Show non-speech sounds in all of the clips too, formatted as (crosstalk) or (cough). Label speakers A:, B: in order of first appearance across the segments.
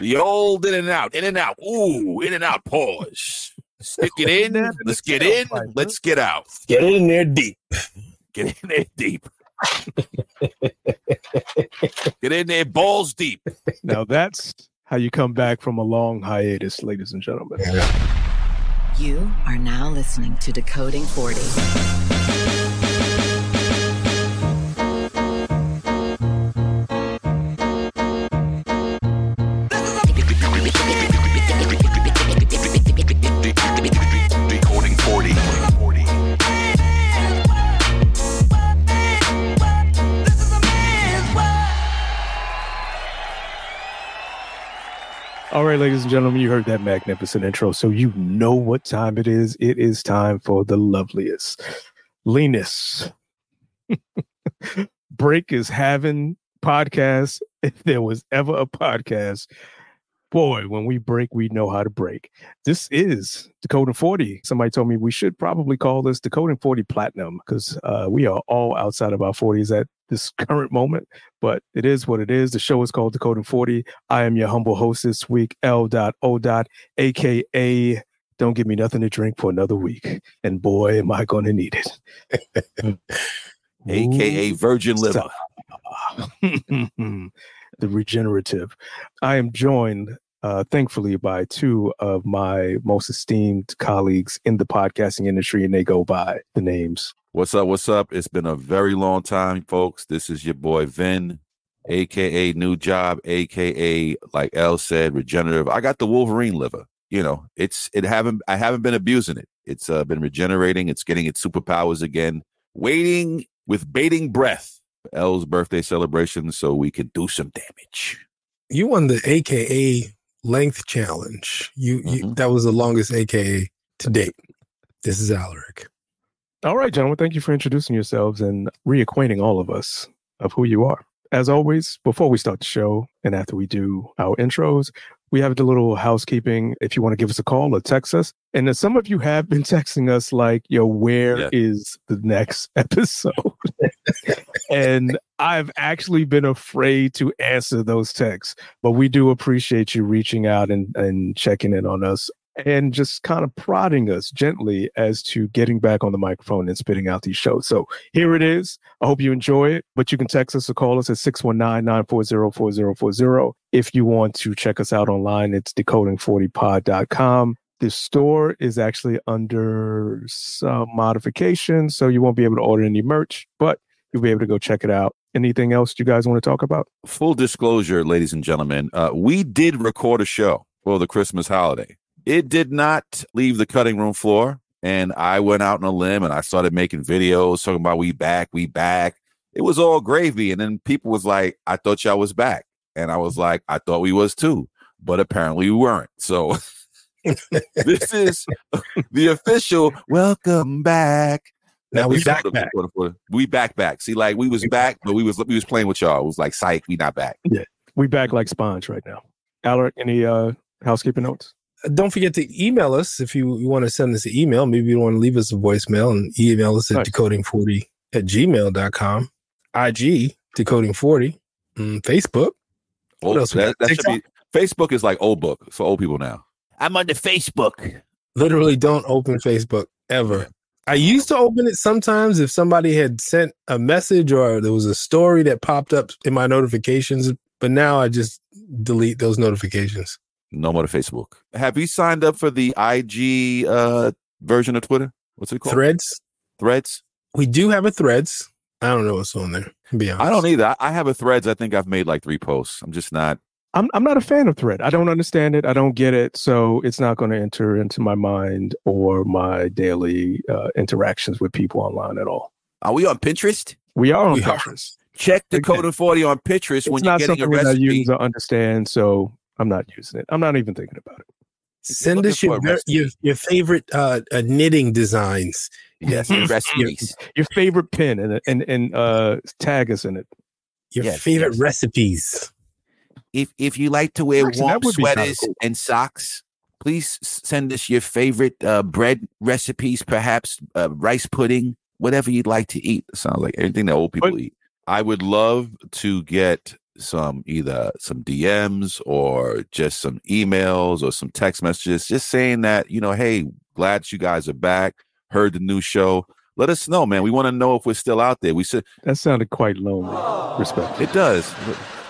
A: The old in and out, in and out. Ooh, in and out. Pause. Stick it in. Let's get in. Let's get out.
B: Get in there deep.
A: Get in there deep. get in there balls deep.
C: Now that's how you come back from a long hiatus, ladies and gentlemen.
D: You are now listening to Decoding 40.
C: All right, ladies and gentlemen, you heard that magnificent intro, so you know what time it is. It is time for the loveliest, leanest. (laughs) Break is having podcasts. If there was ever a podcast, boy, when we break, we know how to break. This is Decoding 40. Somebody told me we should probably call this Decoding 40 Platinum because uh, we are all outside of our 40s at this (laughs) current moment, but it is what it is. The show is called Decoding 40. I am your humble host this week, L.O. aka Don't Give Me Nothing to Drink for Another Week. And boy, am I going to need it. (laughs)
A: AKA Virgin Liver. (laughs)
C: the regenerative. I am joined, uh, thankfully, by two of my most esteemed colleagues in the podcasting industry, and they go by the names.
A: What's up? What's up? It's been a very long time, folks. This is your boy Vin, aka New Job, aka like L said, regenerative. I got the Wolverine liver. You know, it's it haven't I haven't been abusing it. It's uh, been regenerating. It's getting its superpowers again. Waiting with bating breath for L's birthday celebration so we can do some damage.
B: You won the AKA length challenge. You, you mm-hmm. that was the longest AKA to date. This is Alaric.
C: All right, gentlemen, thank you for introducing yourselves and reacquainting all of us of who you are. As always, before we start the show and after we do our intros, we have a little housekeeping. If you want to give us a call or text us, and some of you have been texting us like, "Yo, where is
A: Yeah.
C: the next (laughs) episode?" and I've actually been afraid to answer those texts, but we do appreciate you reaching out and and checking in on us and just kind of prodding us gently as to getting back on the microphone and spitting out these shows. So here it is. I hope you enjoy it, but you can text us or call us at 619-940-4040. If you want to check us out online, it's decoding40pod.com. The store is actually under some modifications, so you won't be able to order any merch, but you'll be able to go check it out. Anything else you guys want to talk about?
A: Full disclosure, ladies and gentlemen, uh, we did record a show for the Christmas holiday. It did not leave the cutting room floor. And I went out on a limb and I started making videos talking about we back, we back. It was all gravy. And then people was like, I thought y'all was back. And I was like, I thought we was too. But apparently we weren't. So (laughs) this is the official welcome back.
B: Now we back back.
A: We back back. See, like we was back, but we was we was playing with y'all. It was like psych, we not back. Yeah.
C: We back like Sponge right now. Alaric, any uh housekeeping notes?
B: Don't forget to email us if you, you want to send us an email. Maybe you want to leave us a voicemail and email us at
C: Right.
B: decoding40 at gmail.com. IG, decoding40. Mm, Facebook. What else
A: that, that should be Facebook is like old book for old people now. I'm on the Facebook.
B: Literally don't open Facebook ever. I used to open it sometimes if somebody had sent a message or there was a story that popped up in my notifications, but now I just delete those notifications.
A: No more to Facebook. Have you signed up for the IG uh version of Twitter? What's it called?
B: Threads.
A: Threads.
B: We do have a threads. I don't know what's on there. To be honest.
A: I don't either. I, I have a Threads. I think I've made like three posts. I'm just not.
C: I'm I'm not a fan of thread. I don't understand it. I don't get it. So it's not going to enter into my mind or my daily uh, interactions with people online at all.
A: Are we on Pinterest?
C: We are on
B: We are.
C: Pinterest.
A: Check the
C: Okay.
A: code of 40 on Pinterest
C: It's
A: when you're getting a
C: something that I
A: recipe.
C: use or understand, so I'm not using it. I'm not even thinking about it.
B: Send us your,
A: for a
B: ver-
A: recipe.
B: your your favorite uh, uh, knitting designs.
A: Yes, (laughs) recipes.
C: Your favorite pin and and and uh, tag us in it.
B: Your
A: Yes,
B: favorite
A: yes.
B: recipes.
A: If if you like to wear
C: Actually,
A: warm
C: that would be kinda
A: sweaters
C: cool.
A: and socks, please send us your favorite uh, bread recipes, perhaps uh, rice pudding, whatever you'd like to eat. Sounds like anything that old people
C: But-
A: eat. I would love to get some either some DMs or just some emails or some text messages, just saying that, you know, hey, glad you guys are back, heard the new show. Let us know, man. We want to know if we're still out there. We said
C: That sounded quite lonely. Respect.
A: It does.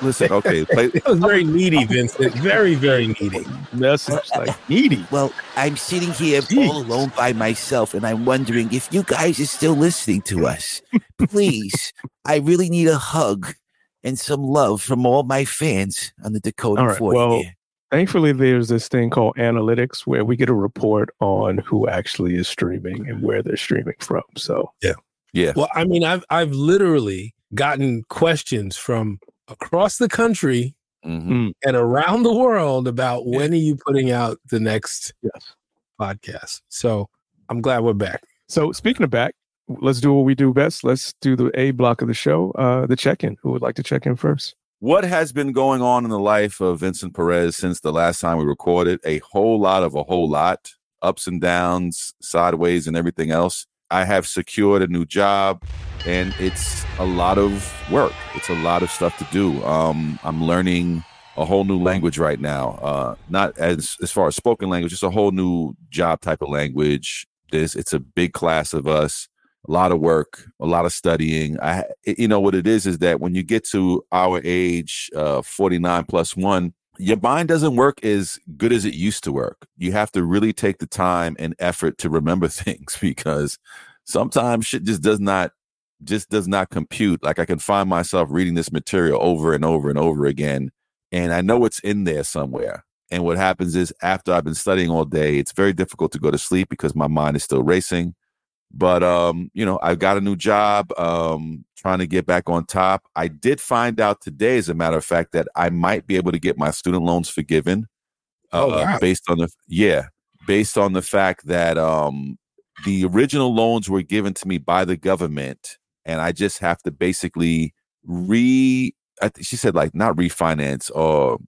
A: Listen, okay. Play, (laughs)
B: It was very needy, Vincent. Very, very needy.
C: Message like needy.
E: Well, I'm sitting here
C: Jeez.
E: all alone by myself, and I'm wondering if you guys are still listening to us. Please, I really need a hug and some love from all my fans on the Decoding
C: All right,
E: 40
C: well,
E: here.
C: Thankfully, there's this thing called analytics where we get a report on who actually is streaming and where they're streaming from. So
A: yeah. Yeah.
B: Well, I mean, I've I've literally gotten questions from across the country
A: Mhm.
B: and around the world about
A: Yeah.
B: when are you putting out the next
C: yes.
B: podcast. So I'm glad we're back.
C: So speaking of back, let's do what we do best. Let's do the A block of the show, uh, the check-in. Who would like to check in first?
A: What has been going on in the life of Vincent Perez since the last time we recorded? A whole lot of a whole lot, ups and downs, sideways, and everything else. I have secured a new job, and it's a lot of work. It's a lot of stuff to do. Um, I'm learning a whole new language right now. Uh, not as as far as spoken language, just a whole new job type of language. This it's a big class of us a lot of work, a lot of studying. I, you know, what it is is that when you get to our age, uh, 49 plus one, your mind doesn't work as good as it used to work. You have to really take the time and effort to remember (laughs) things because sometimes shit just does not, just does not compute. Like I can find myself reading this material over and over and over again, and I know it's in there somewhere. And what happens is after I've been studying all day, it's very difficult to go to sleep because my mind is still racing but um you know i've got a new job um trying to get back on top i did find out today as a matter of fact that i might be able to get my student loans forgiven uh,
B: Oh, wow.
A: based on the yeah based on the fact that um the original loans were given to me by the government and i just have to basically re I th- she said like not refinance or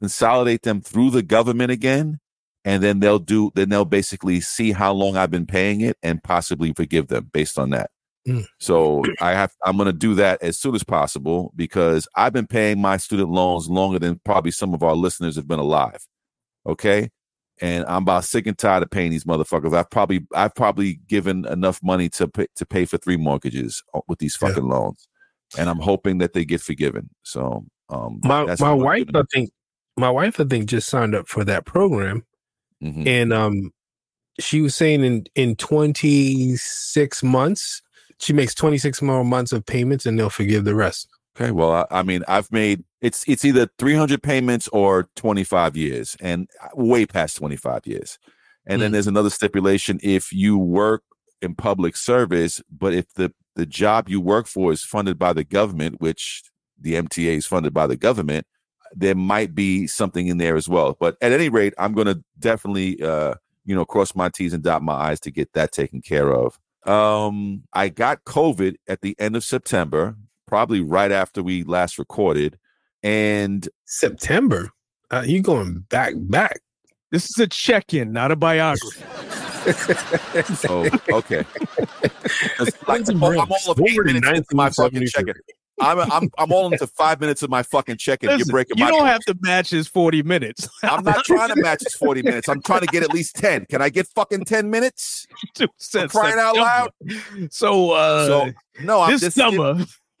A: consolidate them through the government again and then they'll do then they'll basically see how long I've been paying it and possibly forgive them based on that.
B: Mm.
A: So I have I'm going to do that as soon as possible because I've been paying my student loans longer than probably some of our listeners have been alive. Okay? And I'm about sick and tired of paying these motherfuckers. I've probably I've probably given enough money to pay, to pay for three mortgages uh, with these
B: Yeah.
A: fucking loans. And I'm hoping that they get forgiven. So um
B: My my wife. I think, my wife, I think, just signed up for that program,
A: Mhm.
B: and um, she was saying in in 26 months, she makes 26 more months of payments, and they'll forgive the rest.
A: Okay, well, I, I mean, I've made it's it's either 300 payments or 25 years, and uh, way past 25 years. And then
B: Mm.
A: there's another stipulation: if you work in public service, but if the the job you work for is funded by the government, which the MTA is funded by the government, there might be something in there as well. But at any rate, I'm going to definitely, uh, you know, cross my T's and dot my I's to get that taken care of. Um, I got COVID at the end of September, probably right after we last recorded, and
B: September, uh, you going back back?
C: This is a check-in, not a biography.
A: so (laughs) (laughs) okay. Like,
B: Lindsey
A: I'm all I'm all of eight minutes into my fucking check-in. I'm I'm I'm all into five minutes of my fucking check-in. You're breaking
C: you
A: my.
C: don't have to match his 40 minutes. (laughs)
A: I'm not trying to match his 40 minutes. I'm trying to get at least 10. Can I get fucking 10 minutes? (laughs) Crying out loud.
C: So, uh,
A: So no, I'm
C: this summer, (laughs)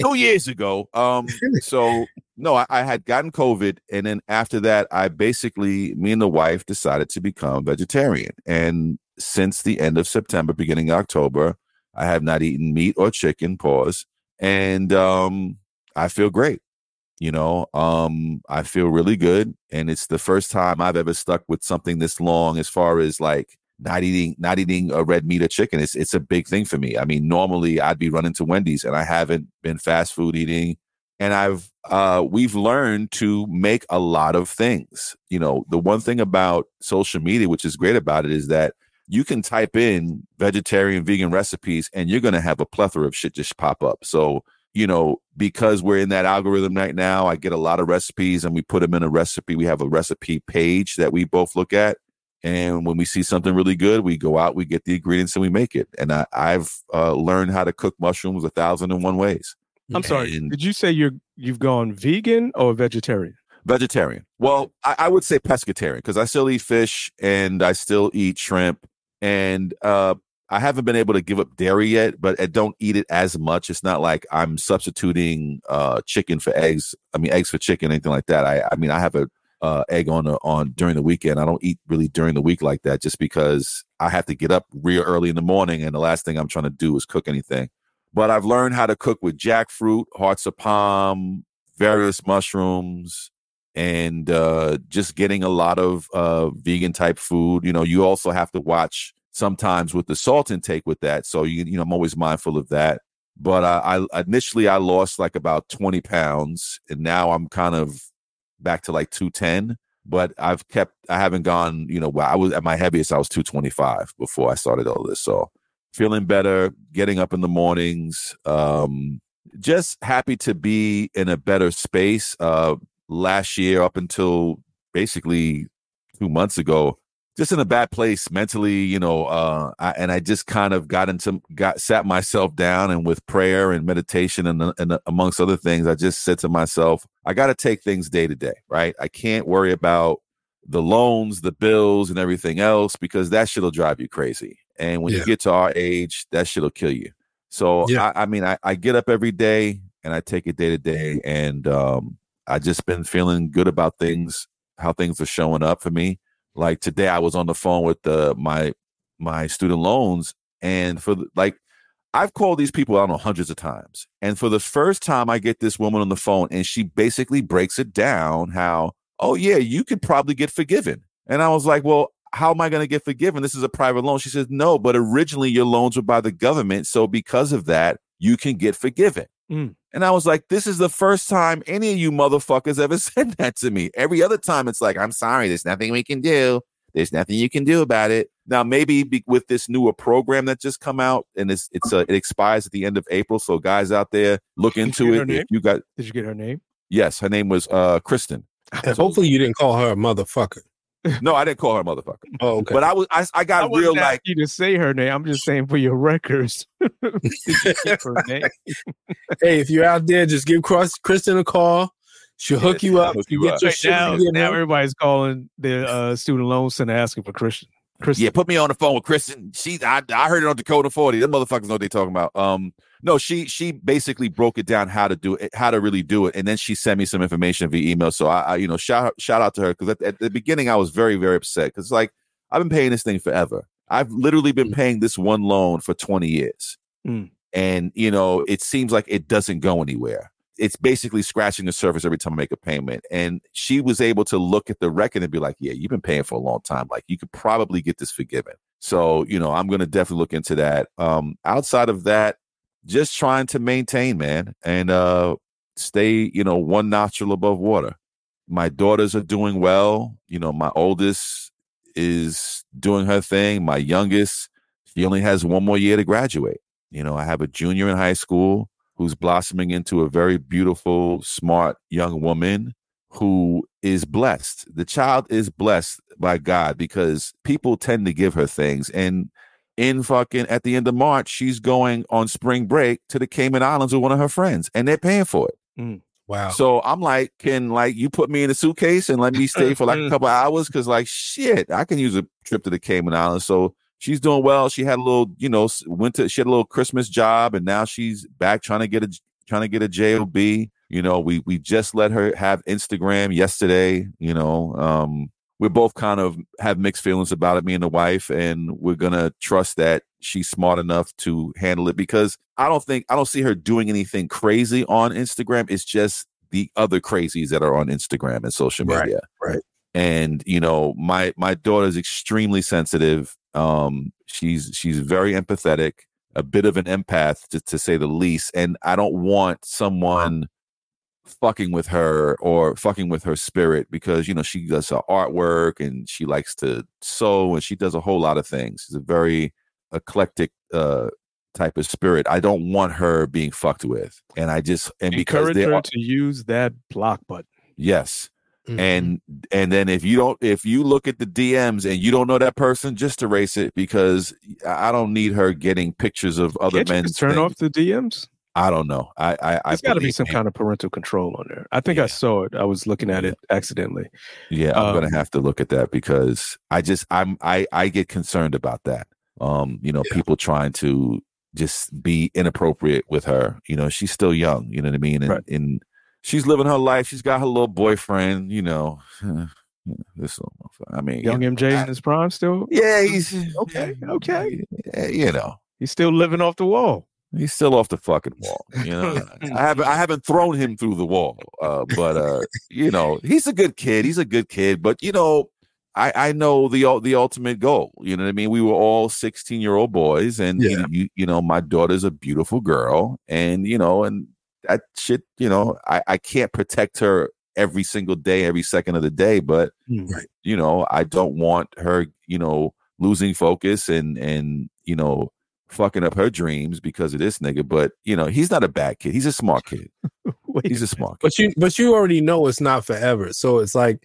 A: two years ago. Um, so no, I, I had gotten COVID, and then after that, I basically, me and the wife decided to become vegetarian. And since the end of September, beginning of October, I have not eaten meat or chicken. Pause, and um, I feel great. You know, um, I feel really good, and it's the first time I've ever stuck with something this long, as far as like not eating not eating a red meat or chicken it's it's a big thing for me i mean normally i'd be running to wendy's and i haven't been fast food eating and i've uh we've learned to make a lot of things you know the one thing about social media which is great about it is that you can type in vegetarian vegan recipes and you're going to have a plethora of shit just pop up so you know because we're in that algorithm right now i get a lot of recipes and we put them in a recipe we have a recipe page that we both look at and when we see something really good, we go out, we get the ingredients, and we make it. And I, I've uh, learned how to cook mushrooms a thousand and one ways.
C: I'm sorry.
A: And-
C: Did you say you're you've gone vegan or vegetarian?
A: Vegetarian. Well, I, I would say pescatarian because I still eat fish and I still eat shrimp. And uh, I haven't been able to give up dairy yet, but I don't eat it as much. It's not like I'm substituting uh, chicken for eggs. I mean, eggs for chicken, anything like that. I, I mean, I have a uh, egg on the, on during the weekend. I don't eat really during the week like that, just because I have to get up real early in the morning, and the last thing I'm trying to do is cook anything. But I've learned how to cook with jackfruit, hearts of palm, various mushrooms, and uh, just getting a lot of uh, vegan type food. You know, you also have to watch sometimes with the salt intake with that. So you you know, I'm always mindful of that. But I, I initially I lost like about 20 pounds, and now I'm kind of back to like 210. But I've kept I haven't gone. You know, I was at my heaviest. I was 225 before I started all this. So feeling better, getting up in the mornings. Um, just happy to be in a better space. Uh, last year up until basically two months ago, just in a bad place mentally, you know. Uh, I, and I just kind of got into got sat myself down and with prayer and meditation and, and amongst other things, I just said to myself, I got to take things day to day, right? I can't worry about the loans, the bills, and everything else because that shit'll drive you crazy. And when
B: Yeah.
A: you get to our age, that shit'll kill you. So
B: Yeah.
A: I, I mean, I, I get up every day and I take it day to day, and um, I just been feeling good about things, how things are showing up for me. Like today, I was on the phone with the my my student loans, and for like I've called these people I don't know hundreds of times, and for the first time, I get this woman on the phone, and she basically breaks it down how, oh yeah, you could probably get forgiven, and I was like, well. How am I going to get forgiven? This is a private loan. She says, no, but originally your loans were by the government. So because of that, you can get forgiven.
C: Mm.
A: And I was like, this is the first time any of you motherfuckers ever (laughs) said that to me. Every other time, it's like, I'm sorry, there's nothing we can do. There's nothing you can do about it. Now, maybe be, with this newer program that just come out and it's it's uh, it expires at the end of April. So guys out there, look
C: Did
A: into
C: get
A: it. If you got
C: Did you get her name?
A: yes, her name was uh Kristen.
B: And hopefully you didn't call her a motherfucker.
A: No, I didn't call her motherfucker,
B: Oh, okay.
A: but I was I, I
C: I
A: got
C: wasn't
A: real like
C: asking you to say her name. I'm just saying for your records. (laughs) Did you keep her (laughs) name?
B: hey, if you're out there, just give Cross Kristen a call. She'll hook you up.
A: hook
B: You
A: you
B: get
A: up.
B: your
C: Right
B: shit
C: now,
B: forgiven.
C: now everybody's calling the uh, student loan center asking for Christian. Christian.
A: Yeah, put me on the phone with Kristen. She, I, I heard it on Decoding Forty. Them motherfuckers know what they talking about. Um, no, she, she basically broke it down how to do it, how to really do it, and then she sent me some information via email. So I, I you know, shout shout out to her because at, at the beginning I was very very upset because like I've been paying this thing forever. I've literally been
B: Mm.
A: paying this one loan for twenty years,
C: Mm.
A: and you know, it seems like it doesn't go anywhere. It's basically scratching the surface every time I make a payment. And she was able to look at the record and be like, "Yeah, you've been paying for a long time. Like, you could probably get this forgiven." So, you know, I'm going to definitely look into that. Um, outside of that, just trying to maintain, man, and uh, stay, you know, one nostril above water. My daughters are doing well. You know, my oldest is doing her thing. My youngest, she only has one more year to graduate. You know, I have a junior in high school who's blossoming into a very beautiful, smart young woman who is blessed. The child is blessed by God because people tend to give her things. And in fucking at the end of March, she's going on spring break to the Cayman Islands with one of her friends, and they're paying for it.
B: wow.
A: So I'm like, can like you put me in a suitcase and let me stay for like a (laughs) couple hours? Because like shit, I can use a trip to the Cayman Islands. So she's doing well. She had a little, you know, s- went to she had a little Christmas job, and now she's back trying to get a trying to get a job. You know, we we just let her have Instagram yesterday. You know, um, we're both kind of have mixed feelings about it, me and the wife, and we're gonna trust that she's smart enough to handle it because I don't think I don't see her doing anything crazy on Instagram. It's just the other crazies that are on Instagram and social
B: Right,
A: media.
B: right.
A: And you know, my my daughter's extremely sensitive. Um, she's she's very empathetic, a bit of an empath to, to say the least. And I don't want someone fucking with her or fucking with her spirit because you know she does her artwork and she likes to sew and she does a whole lot of things. She's a very eclectic uh type of spirit. I don't want her being fucked with. And I just and because
C: Encourage
A: they
C: her
A: are,
C: to use that block button.
A: yes.
B: Mhm.
A: And and then if you don't if you look at the DMs and you don't know that person, just erase it because I I don't need her getting pictures of other
C: Can't you turn
A: things.
C: off the DMs?
A: I don't know. I I,
C: There's got to be some
A: me.
C: kind of parental control on there. I think I saw it. I was looking at
A: Yeah.
C: it accidentally.
A: Yeah, I'm
C: Um,
A: gonna have to look at that because I just I'm I I get concerned about that. Um, you know,
B: Yeah.
A: people trying to just be inappropriate with her. You know, she's still young. You know what I mean? And,
C: Right.
A: and she's living her life. She's got her little boyfriend. You know, (sighs) this. little. I mean,
C: Young
A: you know,
C: MJ
A: I-
C: in his prime still.
A: yeah, he's
C: Okay, okay.
A: yeah, You know,
C: He's still living off the wall.
A: He's still off the fucking wall. (laughs) You know, I haven't I haven't thrown him through the wall, uh, but uh, you know, he's a good kid. He's a good kid, but you know, I I know the the ultimate goal. You know what I mean? We were all sixteen year old boys, and you, you you know, my daughter's a beautiful girl, and you know, and that shit, you know, I I can't protect her every single day, every second of the day, but
B: Right.
A: you know, I don't want her, you know, losing focus and and you know fucking up her dreams because of this nigga. But you know, he's not a bad kid. He's a smart kid. (laughs) He's a smart kid.
B: But you but you already know it's not forever. So it's like,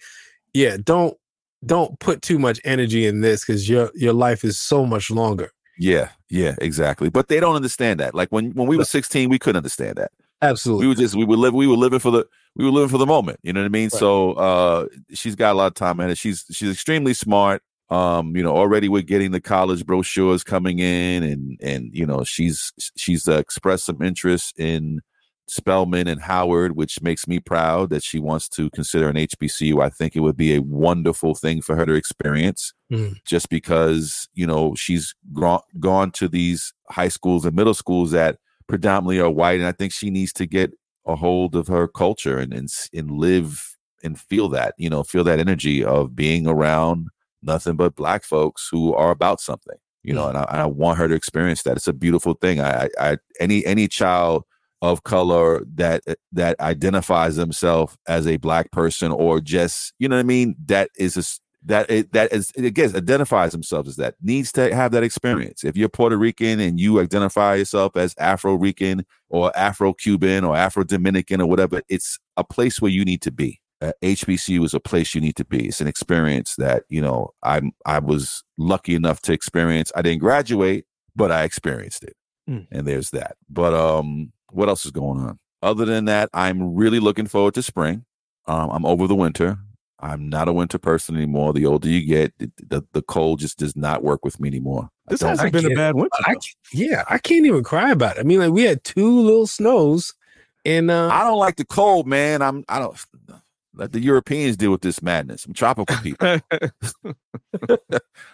B: yeah, don't don't put too much energy in this because your your life is so much longer.
A: Yeah, yeah, exactly. But they don't understand that. Like when when we were sixteen, we couldn't understand that.
B: Absolutely.
A: We were just we were live we were living for the we were living for the moment. You know what I mean?
B: Right.
A: So uh she's got a lot of time ahead. She's she's extremely smart. Um, you know, already we're getting the college brochures coming in, and and you know she's she's uh, expressed some interest in Spelman and Howard, which makes me proud that she wants to consider an HBCU. I think it would be a wonderful thing for her to experience,
B: Mhm.
A: just because you know she's gone gone to these high schools and middle schools that predominantly are white, and I think she needs to get a hold of her culture and and and live and feel that you know feel that energy of being around nothing but black folks who are about something you know hmm. and I, I want her to experience that. It's a beautiful thing. I, I any any child of color that eh, that identifies themselves as a black person or just you know what I mean? That is a that it, that is it again identifies themselves as that needs to have that experience. If you're Puerto Rican and you identify yourself as Afro Rican or Afro Cuban or Afro Dominican or whatever it's a place where you need to be HBCU is a place you need to be. It's an experience that you know I'm I was lucky enough to experience. I didn't graduate, but I experienced it,
C: Mm.
A: and there's that. But um, what else is going on? Other than that, I'm really looking forward to spring. Um, I'm over the winter. I'm not a winter person anymore. The older you get, the, the, the cold just does not work with me anymore.
C: This
A: don't-
C: hasn't
B: I
C: been a bad winter.
B: I yeah, I can't even cry about it. I mean, like we had two little snows, and uh,
A: I don't like the cold, man. I'm I don't let the Europeans deal with this madness. I'm tropical people. (laughs)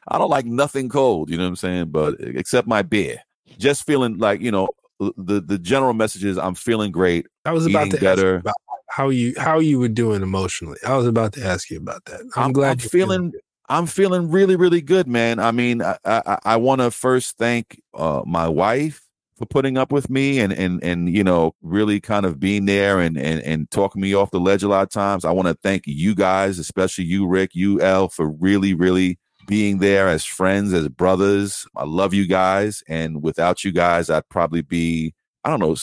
A: I don't like nothing cold, you know what I'm saying? But except my beer. Just feeling like, you know, the the general message is I'm feeling great.
B: I was about to ask you
A: better.
B: about how you how you were doing emotionally. I was about to ask you about that. I'm,
A: I'm-
B: glad
A: I'm feeling-. I'm feeling really, really good, man. I mean, I I, I want to first thank uh, my wife for putting up with me and and and you know really kind of being there and and and talking me off the ledge a lot of times. I want to thank you guys, especially you, Rick, you, L, for really, really being there as friends, as brothers. I love you guys, and without you guys, I'd probably be I don't know,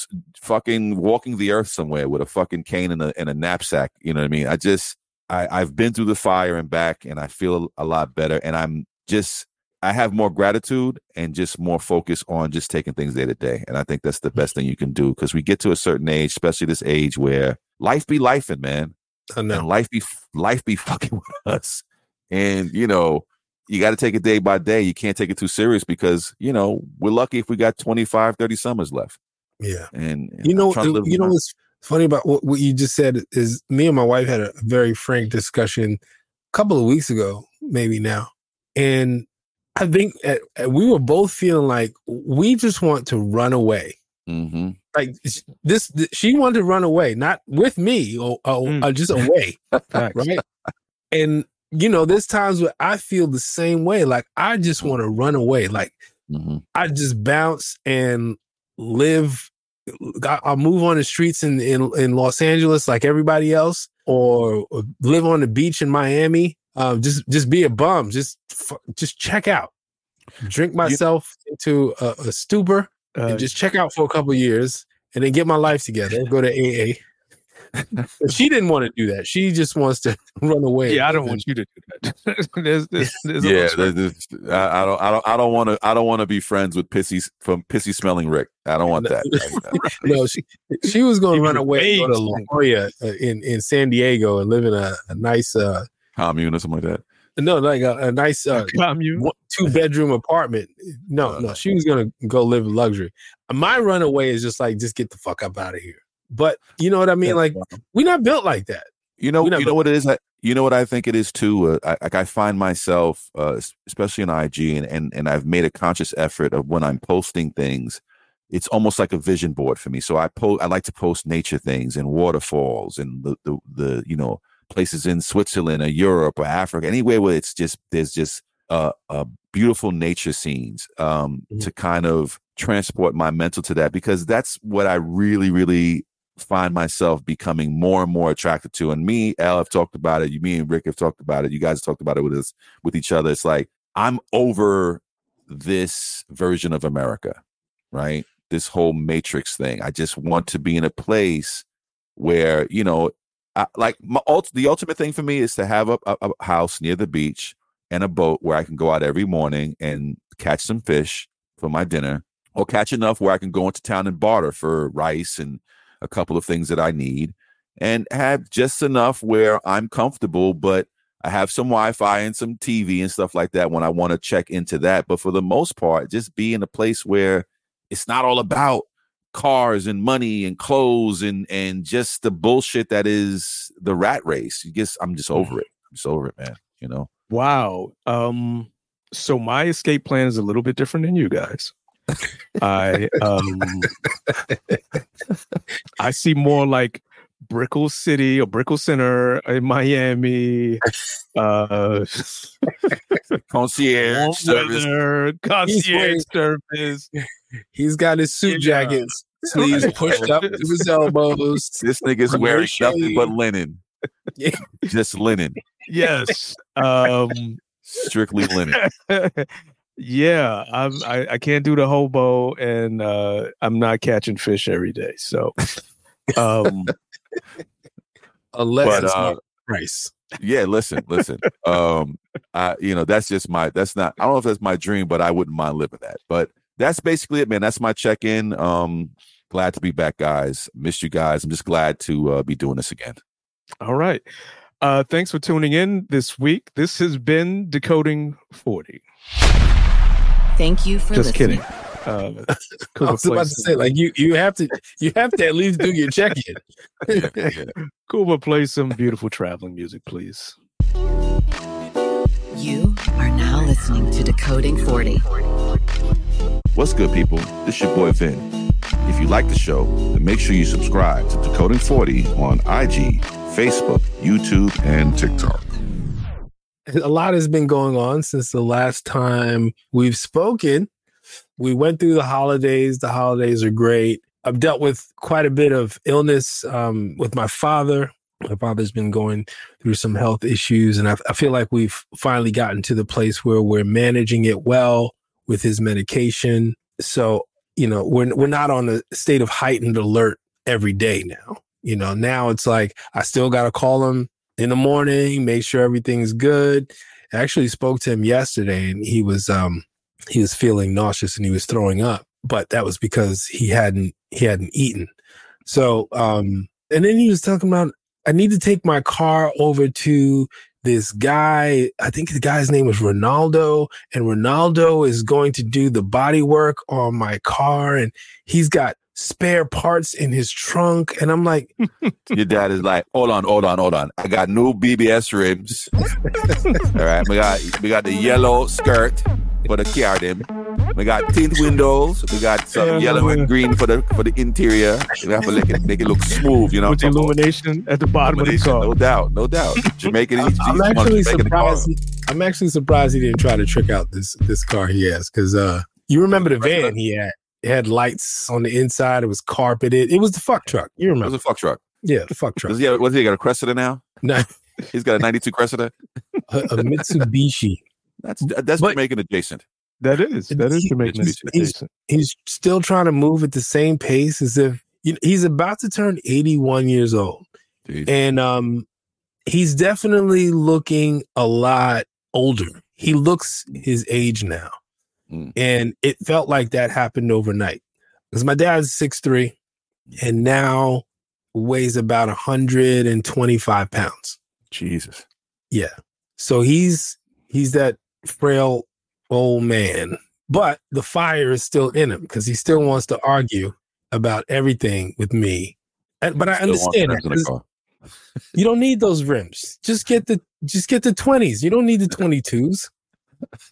A: fucking walking the earth somewhere with a fucking cane and a and a knapsack. You know what I mean? I just I, I've been through the fire and back, and I feel a lot better. And I'm just, I have more gratitude and just more focus on just taking things day to day. And I think that's the best thing you can do because we get to a certain age, especially this age where life be lifing, man,
B: I
A: and
B: know.
A: life be life be (laughs) fucking with us. And you know, you got to take it day by day. You can't take it too serious because you know we're lucky if we got 25, 30 summers left.
B: Yeah.
A: And
B: You know,
A: trying to live
B: you know what's funny about what, what you just said is me and my wife had a very frank discussion a couple of weeks ago, maybe now, and I think at, at- we were both feeling like we just want to run away.
A: Mhm.
B: Like it's- this, th- she wanted to run away, not with me or, or
C: Mm.
B: or just away, (laughs) right? And you know, there's times where I feel the same way. Like I just want to run away. Like
A: Mhm.
B: I just bounce and live. I- I'll move on the streets in, in, in Los Angeles like everybody else, or, or live on the beach in Miami. Uh, just just be a bum. Just fu- just check out. Drink myself into a, a stupor
C: Uh,
B: and just check out for a couple years, and then get my life together. Go to AA. (laughs) She didn't want to do that. She just wants to (laughs) run away.
C: Yeah, I don't want you to do that. (laughs) there's, there's, there's
A: yeah,
C: little
A: there's I, I don't, I don't, I don't want to, I don't want to be friends with pissy from pissy smelling Rick. I don't want that.
B: No, she, she was going to run away, and go to La
C: amazing.
B: Jolla uh, in in San Diego, and live in a, a nice, uh,
A: commune or something like that.
B: no, like a, a nice uh, (laughs)
C: commune.
B: two bedroom apartment. No,
A: Uh,
B: no, she was gonna go live in luxury. My runaway is just like, just get the fuck up out of here. But you know what I mean? Like, we're not built like that.
A: You know, you know what it is. I, you know what I think it is too. Uh, I, like I find myself, uh, especially on IG, and, and and I've made a conscious effort of when I'm posting things. It's almost like a vision board for me. So I post. I like to post nature things and waterfalls and the the, the you know places in Switzerland or Europe or Africa, anywhere where it's just there's just uh, uh beautiful nature scenes um
B: Mhm.
A: to kind of transport my mental to that because that's what I really really find myself becoming more and more attracted to. And me, Al, have talked about it. You, me, and Rick have talked about it. You guys have talked about it with us, with each other. It's like I'm over this version of America, right? This whole Matrix thing. I just want to be in a place where you know, I, like my ult- the ultimate thing for me is to have a, a, a house near the beach and a boat where I can go out every morning and catch some fish for my dinner, or catch enough where I can go into town and barter for rice and a couple of things that I need and have just enough where I'm comfortable, but I have some Wi-Fi and some TV and stuff like that when I want to check into that. But for the most part, just be in a place where it's not all about cars and money and clothes and and just the bullshit that is the rat race. You guess I'm just over it. I'm just over it, man. You know.
C: Wow. Um, so my escape plan is a little bit different than you guys. I um (laughs) I see more like Brickell City or Brickell Center in Miami. (laughs) Uh (laughs)
A: Concierge service.
C: weather, concierge service.
B: He's got his suit
C: Yeah.
B: jackets sleeves (laughs) pushed up to his elbows.
A: This nigga's
B: From
A: wearing
B: your
A: nothing but linen.
B: Yeah.
A: Just linen.
C: Yes. Um
A: Strictly linen.
C: yeah, I'm I, I can't do the hobo and uh I'm not catching fish every day. So um
B: Unless
A: But
B: it's
A: uh
B: price.
A: yeah, listen, listen. Um I you know, that's just my that's not I don't know if that's my dream, but I wouldn't mind living that. But that's basically it, man. That's my check-in. Um glad to be back, guys. Missed you guys. I'm just glad to uh, be doing this again.
C: All right. Uh, thanks for tuning in this week. This has been Decoding 40.
D: Thank you for
C: Just
D: listening.
C: kidding. (laughs) (laughs) Uh,
B: I
C: Kuba
B: was about to say, like you, you have to, you have to at least do your check-in.
A: Yeah, yeah.
C: Kuba, play some beautiful traveling music, please.
D: You are now listening to Decoding 40.
A: What's good, people? This your boy Vin. If you like the show, then make sure you subscribe to Decoding 40 on IG, Facebook, YouTube, and TikTok.
B: a lot has been going on since the last time we've spoken. We went through the holidays. The holidays are great. I've dealt with quite a bit of illness um, with my father. My father's been going through some health issues, and I, I feel like we've finally gotten to the place where we're managing it well with his medication. So, you know, we're we're not on a state of heightened alert every day now. You know, now it's like I still got to call him in the morning, make sure everything's good. I actually spoke to him yesterday and he was um he was feeling nauseous and he was throwing up, but that was because he hadn't he hadn't eaten. So um and then he was talking about I need to take my car over to this guy, I think the guy's name was Ronaldo, and Ronaldo is going to do the body work on my car and he's got spare parts in his trunk and I'm like (laughs)
A: Your dad is like, hold on, hold on, hold on. I got new BBS rims. (laughs) All right, we got we got the yellow skirt for the car them. We got tint windows. We got some
C: Yeah,
A: yellow and green for the for the interior. We have to make it make it look smooth, you know.
C: With the
A: what I'm talking
C: illumination at the bottom of the car.
A: No doubt, no doubt. (laughs) Jamaican.
B: I'm,
A: he's-
B: I'm actually
A: Jamaican car.
B: surprised. I'm actually surprised he didn't try to trick out this this car he has because uh, you remember the van he had. It had lights on the inside. It was carpeted. It was the fuck truck. You remember?
A: It was a fuck truck.
B: Yeah, the fuck truck.
A: Does he have, what's he got? A Cressida now? (laughs)
B: No,
A: He's got a '92 Cressida.
B: a, a Mitsubishi.
A: That's that's
B: But-
A: Jamaican adjacent.
C: That is. That is
B: He-
C: Jamaican.
A: he's-
B: he's-
C: adjacent.
B: He's still trying to move at the same pace as if you know, he's about to turn 81 years old.
A: Jeez.
B: and um he's definitely looking a lot older he looks his age now
A: Mm.
B: and it felt like that happened overnight because my dad's 6'3 and now weighs about 125 pounds
A: Jesus.
B: yeah so he's he's that frail old man but the fire is still in him because he still wants to argue about everything with me and, but i understand
A: rims
B: that
A: in the
B: 'cause
A: car.
B: you don't need those rims. Just get the just get the twenties. You don't need the twenty twos.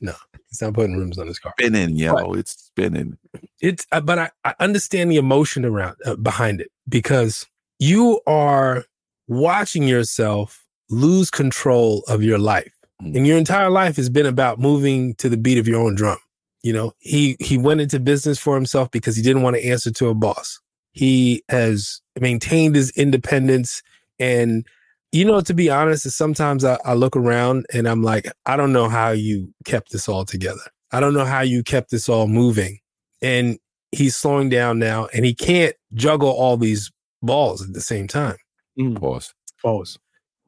B: No, he's not putting rims on his car.
A: Spinning, yo. It's spinning.
B: It's uh, but I, I understand the emotion around uh, behind it because you are watching yourself lose control of your life. And mm. your entire life has been about moving to the beat of your own drum. You know, he he went into business for himself because he didn't want to answer to a boss. He has maintained his independence and you know, to be honest, sometimes I, I look around and I'm like, I don't know how you kept this all together. I don't know how you kept this all moving. And he's slowing down now and he can't juggle all these balls at the same time. Mm.
A: Pause.
C: Pause.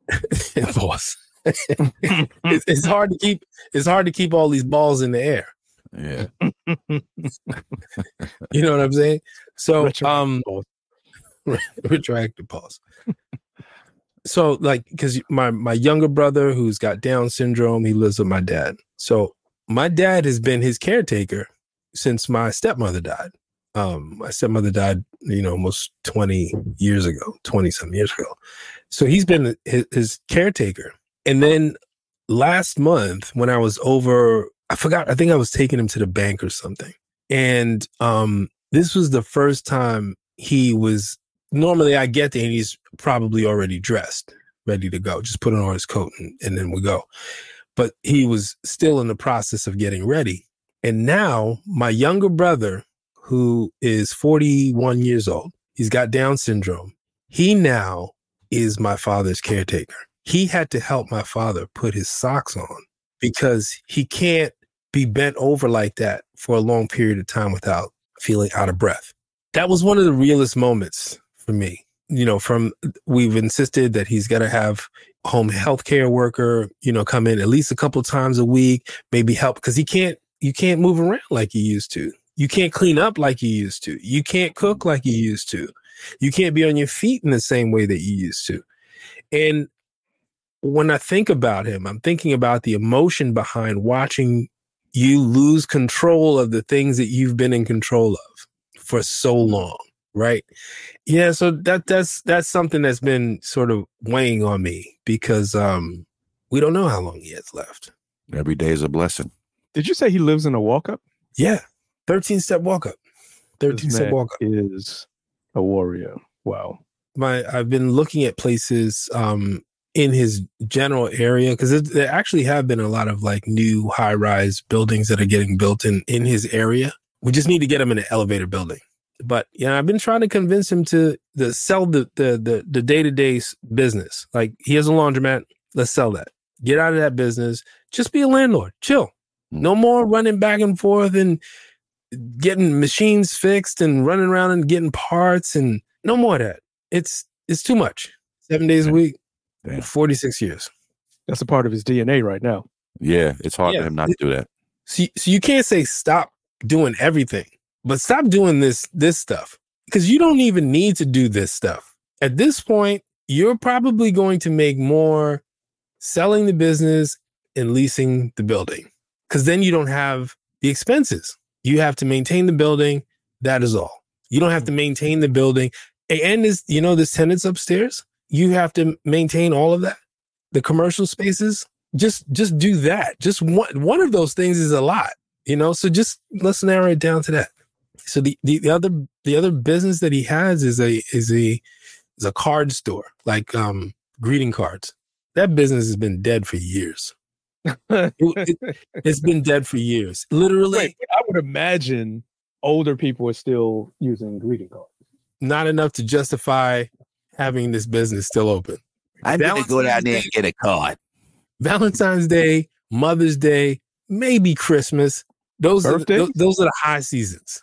C: (laughs)
B: Boss. (laughs) it's, it's hard to keep it's hard to keep all these balls in the air.
A: Yeah. (laughs)
B: You know what I'm saying? So
C: Retroactive
B: um
C: pause. (laughs)
B: retroactive pause. so like because my my younger brother who's got Down syndrome, he lives with my dad. So my dad has been his caretaker since my stepmother died. Um, my stepmother died, you know, almost 20 years ago, 20 some years ago. So he's been his, his caretaker. And then last month when I was over, I forgot, I think I was taking him to the bank or something. And um, this was the first time he was normally I get there and he's probably already dressed, ready to go. Just put on his coat and, and then we go. But he was still in the process of getting ready. And now my younger brother, who is 41 years old, he's got Down syndrome. He now is my father's caretaker. He had to help my father put his socks on because he can't be bent over like that for a long period of time without feeling out of breath. That was one of the realest moments for me. You know, from we've insisted that he's got to have home health care worker, you know, come in at least a couple times a week, maybe help because he can't you can't move around like you used to. You can't clean up like you used to. You can't cook like you used to. You can't be on your feet in the same way that you used to. And when I think about him, I'm thinking about the emotion behind watching you lose control of the things that you've been in control of for so long, right? Yeah, so that that's that's something that's been sort of weighing on me because um we don't know how long he has left.
A: Every day is a blessing.
C: Did you say he lives in a walk up?
B: Yeah. 13 step walk up. 13 step walk up.
C: is a warrior. Wow.
B: my I've been looking at places um in his general area because there actually have been a lot of like new high rise buildings that are getting built in in his area. We just need to get him in an elevator building. But yeah, I've been trying to convince him to the sell the the the the day to day business. Like he has a laundromat, let's sell that. Get out of that business. Just be a landlord. Chill. No more running back and forth and getting machines fixed and running around and getting parts and no more of that. It's it's too much. Seven days a week,
A: Damn.
B: 46 years.
C: That's a part of his DNA right now.
A: Yeah, it's hard
B: Yeah.
A: for him not to do that.
B: So, you- so you can't say stop doing everything, but stop doing this this stuff because you don't even need to do this stuff. At this point, you're probably going to make more selling the business and leasing the building because then you don't have the expenses. You have to maintain the building. That is all. You don't have to maintain the building. And this, you know, this tenants upstairs, you have to maintain all of that. The commercial spaces, just just do that. Just one one of those things is a lot, you know. So just let's narrow it down to that. So the, the, the other the other business that he has is a is a is a card store, like um greeting cards. That business has been dead for years. (laughs) It- it- it's been dead for years. Literally,
C: Wait, I would imagine older people are still using greeting cards.
B: not enough to justify having this business still open.
E: I'm gonna go down there and get a card.
B: Valentine's Day, Mother's Day, maybe Christmas. Those are,
C: Birthdays?
B: those, those are the high seasons.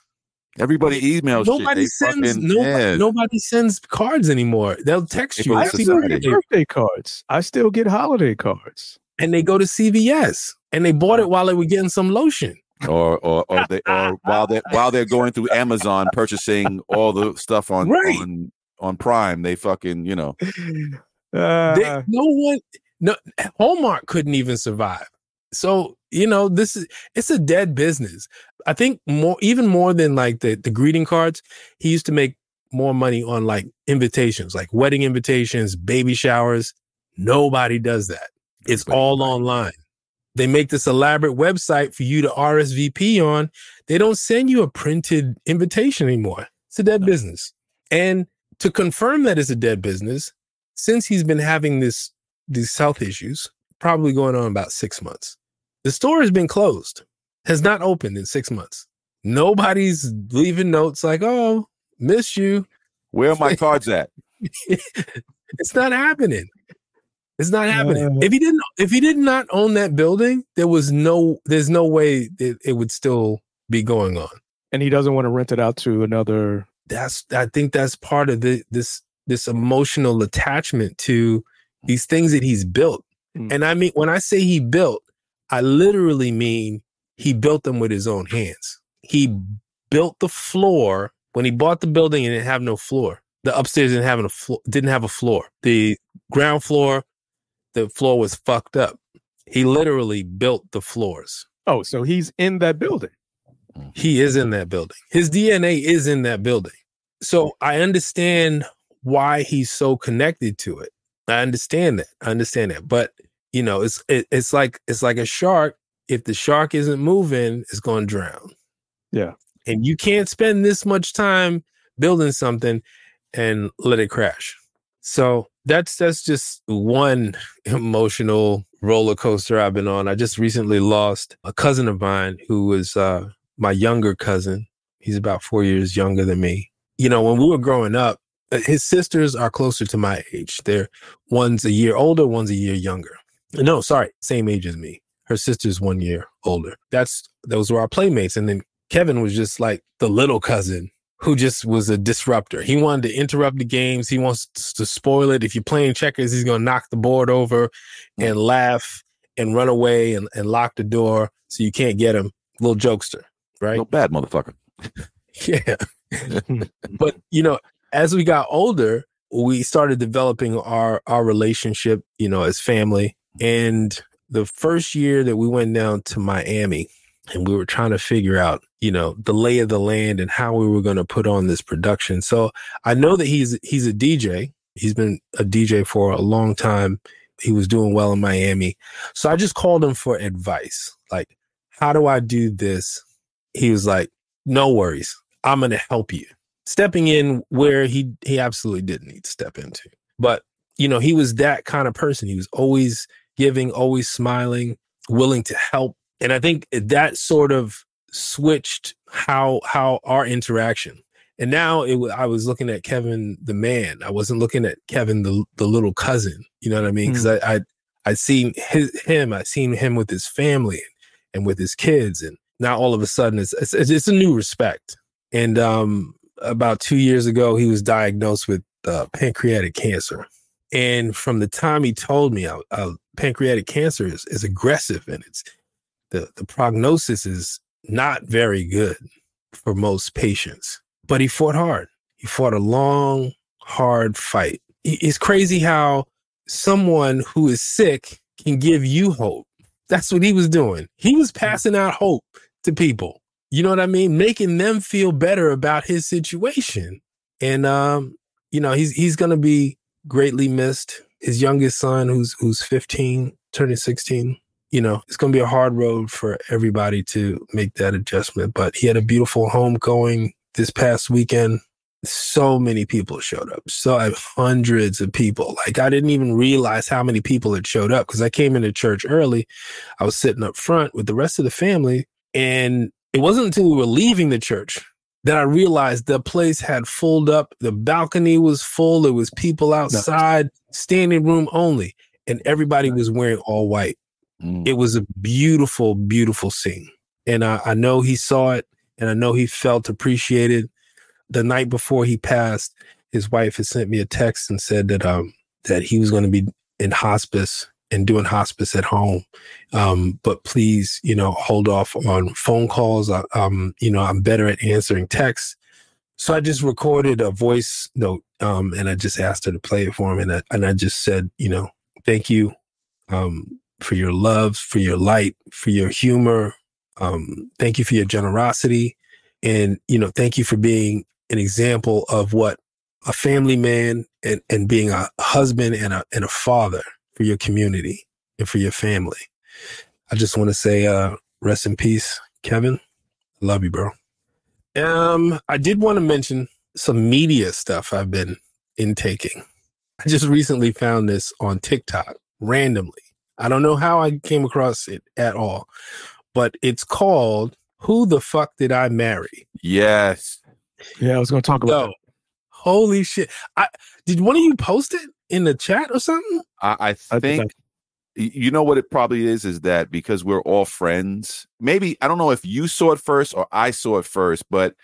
A: Everybody emails.
B: Nobody
A: They
B: sends
A: fucking-
B: nobody,
A: yeah.
B: nobody sends cards anymore. They'll text you,
C: I
A: in
C: still get birthday cards. I still get holiday cards.
B: and they go to CVS and they bought it while they were getting some lotion.
A: or or or they or while they while they're going through Amazon purchasing all the stuff on
B: Right.
A: on on Prime, they fucking you know (laughs)
C: Uh,
B: They, no one, no Hallmark couldn't even survive. So you know, this is it's a dead business. I think more, even more than like the the greeting cards. He used to make more money on like invitations, like wedding invitations, baby showers. Nobody does that. It's all online. They make this elaborate website for you to RSVP on. They don't send you a printed invitation anymore. It's a dead business. And to confirm that it's a dead business, since he's been having this these health issues, probably going on about six months. The store has been closed, has not opened in six months. Nobody's leaving notes like, "Oh, miss you."
A: where are my (laughs) cards at?
B: it's not happening. It's not happening.
C: Uh.
B: if he didn't, if he did not own that building, there was no, there's no way it, it would still be going on.
C: and he doesn't want to rent it out to another.
B: That's, I think that's part of the this this emotional attachment to these things that he's built.
C: Mm.
B: And I mean, when I say he built, I literally mean he built them with his own hands. He built the floor when he bought the building and didn't have no floor. The upstairs didn't have a floor. Didn't have a floor. The ground floor, the floor was fucked up. He literally built the floors.
C: Oh, so he's in that building.
B: He is in that building. His DNA is in that building. So I understand why he's so connected to it. I understand that. I understand that. But you know, it's it, it's like it's like a shark. If the shark isn't moving, it's going to drown.
C: Yeah.
B: And you can't spend this much time building something and let it crash. So that's that's just one emotional roller coaster I've been on. I just recently lost a cousin of mine who was uh, my younger cousin. He's about four years younger than me. You know, when we were growing up, uh, his sisters are closer to my age. They're one's a year older, one's a year younger. No, sorry, same age as me. Her sister's one year older. That's those were our playmates. And then Kevin was just like the little cousin who just was a disruptor. He wanted to interrupt the games. He wants to spoil it. If you're playing checkers, he's to knock the board over and laugh and run away and, and lock the door so you can't get him. Little jokester, right?
A: No bad motherfucker. (laughs)
B: Yeah. but you know, as we got older, we started developing our our relationship, you know, as family. And the first year that we went down to Miami and we were trying to figure out, you know, the lay of the land and how we were going to put on this production. So I know that he's he's a DJ. He's been a DJ for a long time. He was doing well in Miami. So I just called him for advice. Like, how do I do this? He was like, no worries. I'm going to help you. Stepping in where he he absolutely didn't need to step into. But, you know, he was that kind of person. He was always giving, always smiling, willing to help. And I think that sort of switched how how our interaction. And now it I was looking at Kevin the man. I wasn't looking at Kevin the the little cousin. You know what I mean? Hmm. Because I I I seen his, him. I seen him with his family and with his kids, and now all of a sudden it's it's, it's a new respect. And um, about two years ago, he was diagnosed with uh, pancreatic cancer. And from the time he told me, uh, uh, pancreatic cancer is, is aggressive and it's the the prognosis is not very good for most patients. But he fought hard. He fought a long, hard fight. It's crazy how someone who is sick can give you hope. That's what he was doing. He was passing out hope to people. You know what I mean? Making them feel better about his situation. And um, you know, he's he's gonna be greatly missed. His youngest son, who's who's 15, turning 16, you know, it's gonna be a hard road for everybody to make that adjustment. But he had a beautiful homecoming this past weekend. So many people showed up. So I hundreds of people. Like I didn't even realize how many people had showed up because I came into church early. I was sitting up front with the rest of the family, and it wasn't until we were leaving the church that I realized the place had filled up. The balcony was full. There was people outside, standing room only, and everybody was wearing all white.
A: Mm.
B: It was a beautiful, beautiful scene, and I, I know he saw it, and I know he felt appreciated. The night before he passed, his wife had sent me a text and said that um that he was going to be in hospice and doing hospice at home. Um, but please, you know, hold off on phone calls. I, um, you know, I'm better at answering texts. So I just recorded a voice note, um, and I just asked her to play it for him, and I, and I just said, you know, thank you, um, for your love, for your light, for your humor. Um, thank you for your generosity, and you know, thank you for being an example of what a family man and and being a husband and a and a father for your community and for your family. I just want to say, uh, rest in peace, Kevin. Love you, bro. Um, I did want to mention some media stuff I've been intaking. I just recently found this on TikTok randomly. I don't know how I came across it at all, but it's called Who the Fuck Did I Marry?
A: Yes.
C: Yeah, I was going to talk about
B: Yo, holy shit. I did one of you post it in the chat or something?
A: I, I
C: I
A: think
C: think
A: you know what it probably is is that because we're all friends maybe i don't know if you saw it first or i saw it first but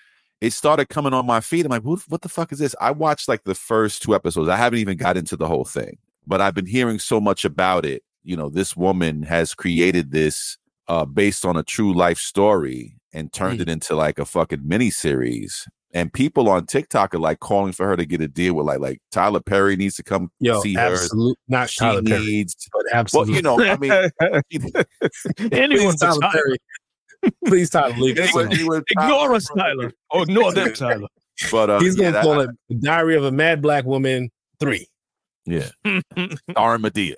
A: it started coming on my feed. I'm like what, what the fuck is this? I watched like the first two episodes. I haven't even got into the whole thing but i've been hearing so much about it. You know this woman has created this uh based on a true life story and turned
B: Mm.
A: it into like a fucking mini series and people on tiktok are like calling for her to get a deal with like like tyler perry needs to come
B: Yo,
A: see her
B: absolute, not
A: she
B: Tyler Perry,
A: needs
B: but
A: well you know i mean (laughs)
C: anyone
B: Please, Tyler Perry. Please, Tyler, leave this
A: Anyway,
C: Ignore us, Tyler. (laughs) Or ignore them, Tyler.
A: But uh,
B: He's
A: yeah,
B: gonna
A: that-
B: call it the Diary of a Mad Black Woman three.
A: yeah, (laughs) starring Madea.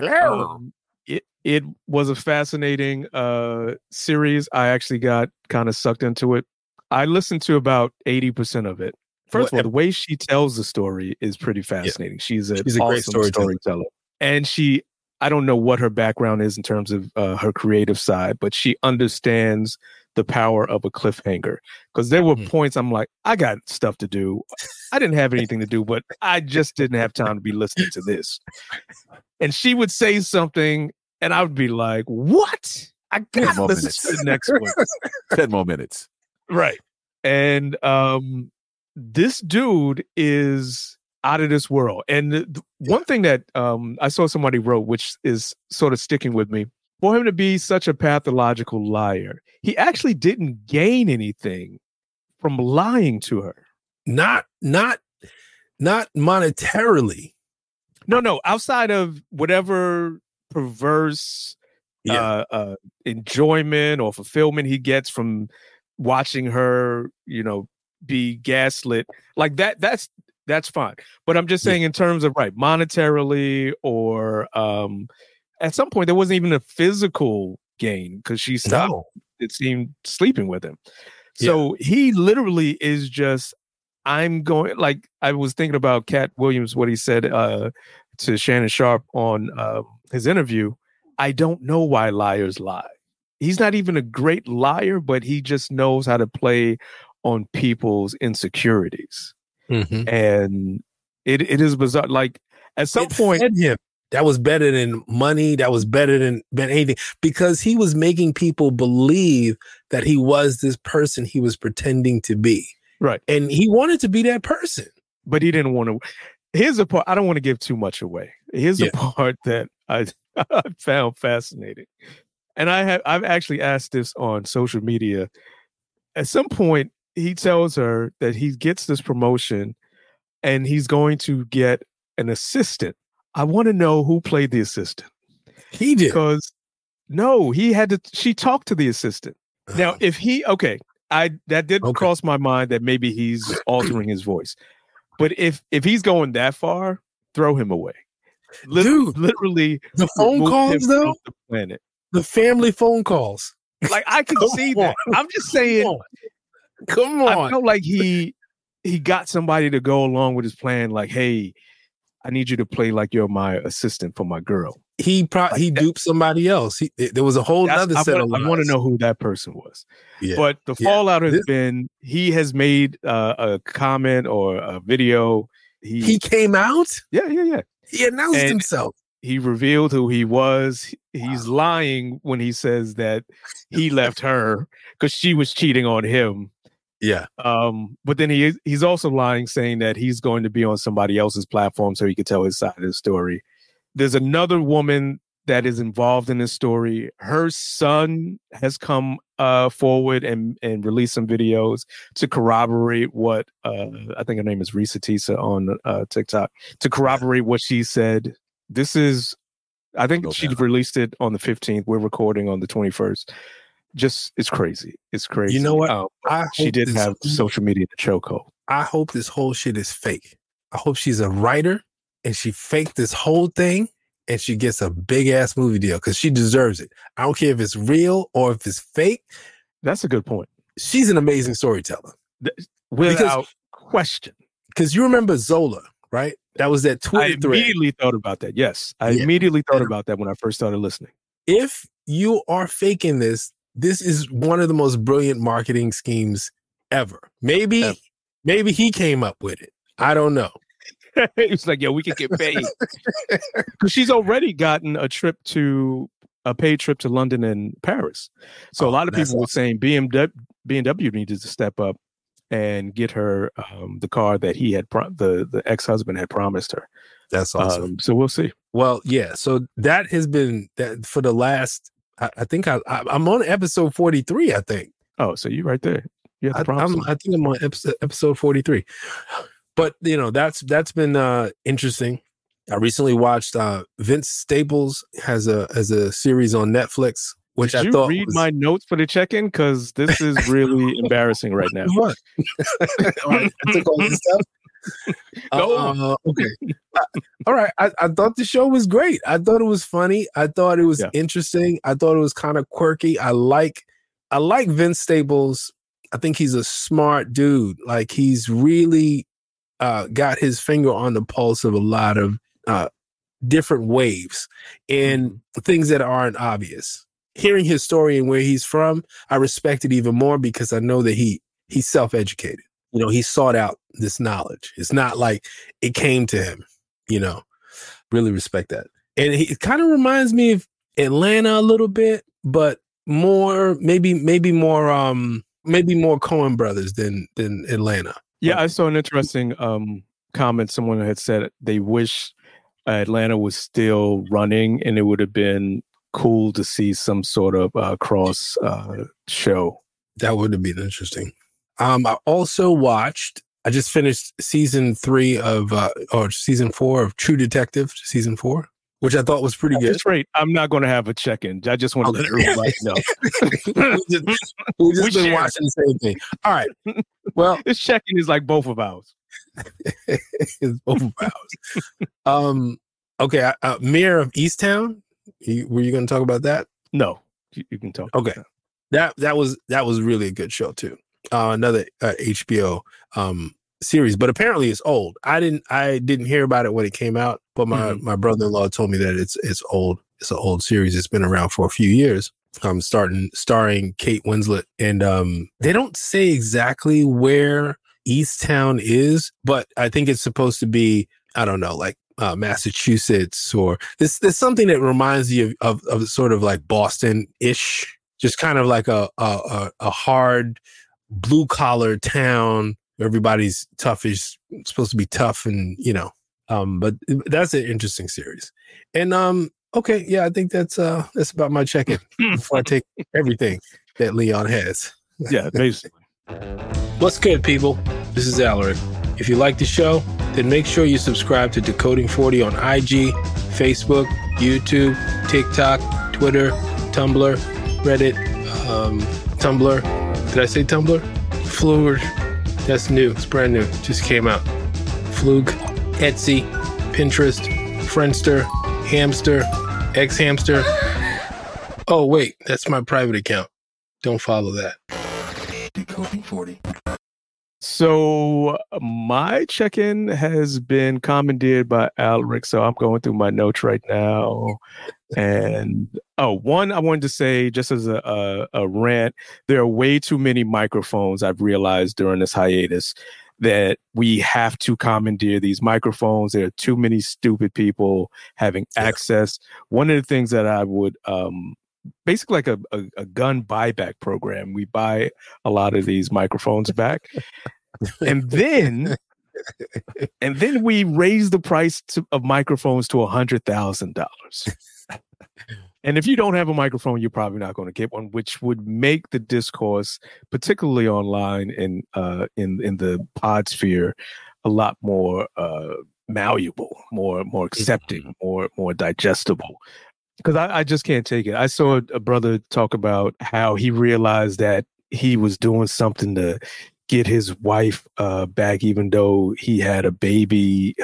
C: Um, it it was a fascinating uh series. I actually got kind of sucked into it. I listened to about eighty percent of it. First of all, the way she tells the story is pretty fascinating. She's a
B: She's a great
C: awesome
B: storyteller.
C: and she. I don't know what her background is in terms of uh, her creative side, but she understands the power of a cliffhanger. Because there were
B: Mhm.
C: points I'm like, I got stuff to do. I didn't have anything to do, but I just didn't have time to be listening to this. And she would say something, and I would be like, "What? I got to listen
A: minutes.
C: to the next one." (laughs)
A: Ten more minutes.
C: Right. And um, this dude is out of this world. And the, the one thing that um, I saw somebody wrote, which is sort of sticking with me, for him to be such a pathological liar, he actually didn't gain anything from lying to her.
B: Not, not, not monetarily.
C: No, no, outside of whatever perverse
B: Yeah.
C: uh, uh, enjoyment or fulfillment he gets from watching her, you know, be gaslit like that. That's that's fine. But I'm just
B: Yeah.
C: saying, in terms of right, monetarily or um, at some point there wasn't even a physical gain because she stopped.
B: No.
C: It seemed sleeping with him. So he literally is just. I'm going like I was thinking about Katt Williams, what he said uh, to Shannon Sharpe on uh, his interview. I don't know why liars lie. He's not even a great liar, but he just knows how to play on people's insecurities.
B: Mhm.
C: And it, it is bizarre. Like at some
B: It
C: point,
B: him. That was better than money. That was better than, than anything because he was making people believe that he was this person he was pretending to be.
C: Right.
B: And he wanted to be that person.
C: but he didn't want to. Here's the part. I don't want to give too much away. Here's
B: Yeah.
C: the (laughs) part that I, (laughs) I found fascinating, and I have I've actually asked this on social media. At some point, he tells her that he gets this promotion, and he's going to get an assistant. I want to know who played the assistant
B: He did.
C: because no, he had to. She talked to the assistant. Now, if he okay, I that did
B: Okay.
C: cross my mind that maybe he's altering his voice. But if if he's going that far, throw him away. Lit-
B: Dude,
C: literally
B: the phone calls though,
C: the planet.
B: The family phone calls.
C: Like I can see that. I'm just saying.
B: Come on. Come
C: I
B: on.
C: felt like he he got somebody to go along with his plan. Like, hey, I need you to play like you're my assistant for my girl.
B: He pro-
C: Like
B: he
C: that-
B: duped somebody else. He, there was a whole other
C: I,
B: set
C: want,
B: of
C: I want to know who that person was.
B: Yeah.
C: But the
B: Yeah.
C: fallout has
B: This-
C: been he has made uh, a comment or a video. He,
B: he came out.
C: yeah, yeah, yeah.
B: He announced
C: And-
B: himself.
C: He revealed who he was. He's lying when he says that he left her because she was cheating on him.
B: Yeah.
C: Um, but then he he's also lying, saying that he's going to be on somebody else's platform so he could tell his side of the story. There's another woman that is involved in this story. Her son has come uh, forward and and released some videos to corroborate what uh, I think her name is Reesa Teesa on uh, TikTok to corroborate what she said. This is, I think
A: Go
C: she
A: down.
C: released it on the 15th. We're recording on the 21st. Just it's crazy. It's crazy.
B: You know what?
C: Um,
B: I
C: she did
B: this-
C: have social media in the chokehold.
B: I hope this whole shit is fake. I hope she's a writer and she faked this whole thing and she gets a big ass movie deal because she deserves it. I don't care if it's real or if it's fake.
C: That's a good point.
B: She's an amazing storyteller.
C: Without question.
B: Because you remember Zola, right? That was that
C: I
B: Twitter thread.
C: immediately thought about that. Yes. I
B: Yeah.
C: immediately thought about that when I first started listening.
B: If you are faking this, this is one of the most brilliant marketing schemes ever. Maybe,
C: Ever.
B: maybe he came up with it. I don't know. (laughs)
C: it's like, yo, we can get paid. (laughs) Because she's already gotten a trip to a paid trip to London and Paris. So a
B: Oh,
C: lot of people were saying BMW BMW needed to step up and get her um, the car that he had pro- the the ex husband had promised her.
B: That's awesome.
C: Um, so we'll see.
B: Well, yeah. So that has been that for the last. I, I think I, I I'm on episode 43. I think.
C: Oh, so you right there. You have
B: I,
C: the promise.
B: I'm, I think I'm on episode, episode 43. But you know that's that's been uh interesting. I recently watched uh Vince Staples has a has a series on Netflix, which
C: Did
B: I
C: you
B: thought
C: read
B: was,
C: my notes for the check-in? Because this is (laughs) really embarrassing right now.
B: What? (laughs) All right, I took all this stuff. (laughs)
C: Go
B: Uh, okay. Uh, all right. I, I thought the show was great. I thought it was funny. I thought it was
C: Yeah.
B: interesting. I thought it was kind of quirky. I like I like Vince Staples. I think he's a smart dude. Like he's really uh, got his finger on the pulse of a lot of uh, different waves and things that aren't obvious. Hearing his story and where he's from, I respect it even more because I know that he he's self-educated. You know, he sought out this knowledge. It's not like it came to him, you know. Really respect that. And he, it kind of reminds me of Atlanta a little bit, but more maybe maybe more um maybe more Coen brothers than than Atlanta.
C: Yeah, I saw an interesting um, comment. Someone had said they wish Atlanta was still running, and it would have been cool to see some sort of uh, cross uh, show.
B: That would have been interesting. Um, I also watched. I just finished season three of, uh, or season four of True Detective, season four, which I thought was pretty good.
C: Great. I'm not going to have a check-in. I just want to let everybody know
B: we just, we just
C: We
B: been watching the same thing. All right. Well, (laughs)
C: this check-in is like both of ours. (laughs)
B: it's both of ours. Um. Okay. Uh, uh, Mayor of Easttown. You, were you going to talk about that?
C: No, you, you can talk.
B: Okay. That that was that was really a good show too. Uh, another uh, HBO um series, but apparently it's old. I didn't I didn't hear about it when it came out, but my
C: Mhm.
B: my brother in law told me that it's it's old. It's an old series. It's been around for a few years. Um, starting starring Kate Winslet, and um, they don't say exactly where East Town is, but I think it's supposed to be I don't know, like uh, Massachusetts or this. There's something that reminds you of, of, of sort of like Boston ish, just kind of like a a, a, hard blue collar town. Everybody's tough is supposed to be tough, and you know, um, but that's an interesting series. And um, okay, yeah, I think that's uh that's about my check in (laughs) before I take everything that Leon has.
C: Yeah, basically.
B: What's good, people? This is Alaric. If you like the show, then make sure you subscribe to Decoding 40 on IG, Facebook, YouTube, TikTok, Twitter, Tumblr, Reddit, um, Tumblr. Did I say Tumblr? Fluid. That's new. It's brand new. Just came out. Fluke, Etsy, Pinterest, Friendster, Hamster, X Hamster. Oh, wait. That's my private account. Don't follow that.
E: Decoding 40.
C: So my check-in has been commandeered by Alaric. So I'm going through my notes right now. And oh, one I wanted to say just as a, a, a rant, there are way too many microphones I've realized during this hiatus. that we have to commandeer these microphones. There are too many stupid people having access. One of the things that I would um, basically like a, a, a gun buyback program. We buy a lot of these microphones back, and then (laughs) and then we raise the price to, of microphones to a hundred thousand dollars. And if you don't have a microphone, you're probably not going to get one, which would make the discourse, particularly online and uh, in in the pod sphere, a lot more uh, malleable, more more accepting, more more digestible. Because I, I just can't take it. I saw a, a brother talk about how he realized that he was doing something to get his wife uh, back, even though he had a baby.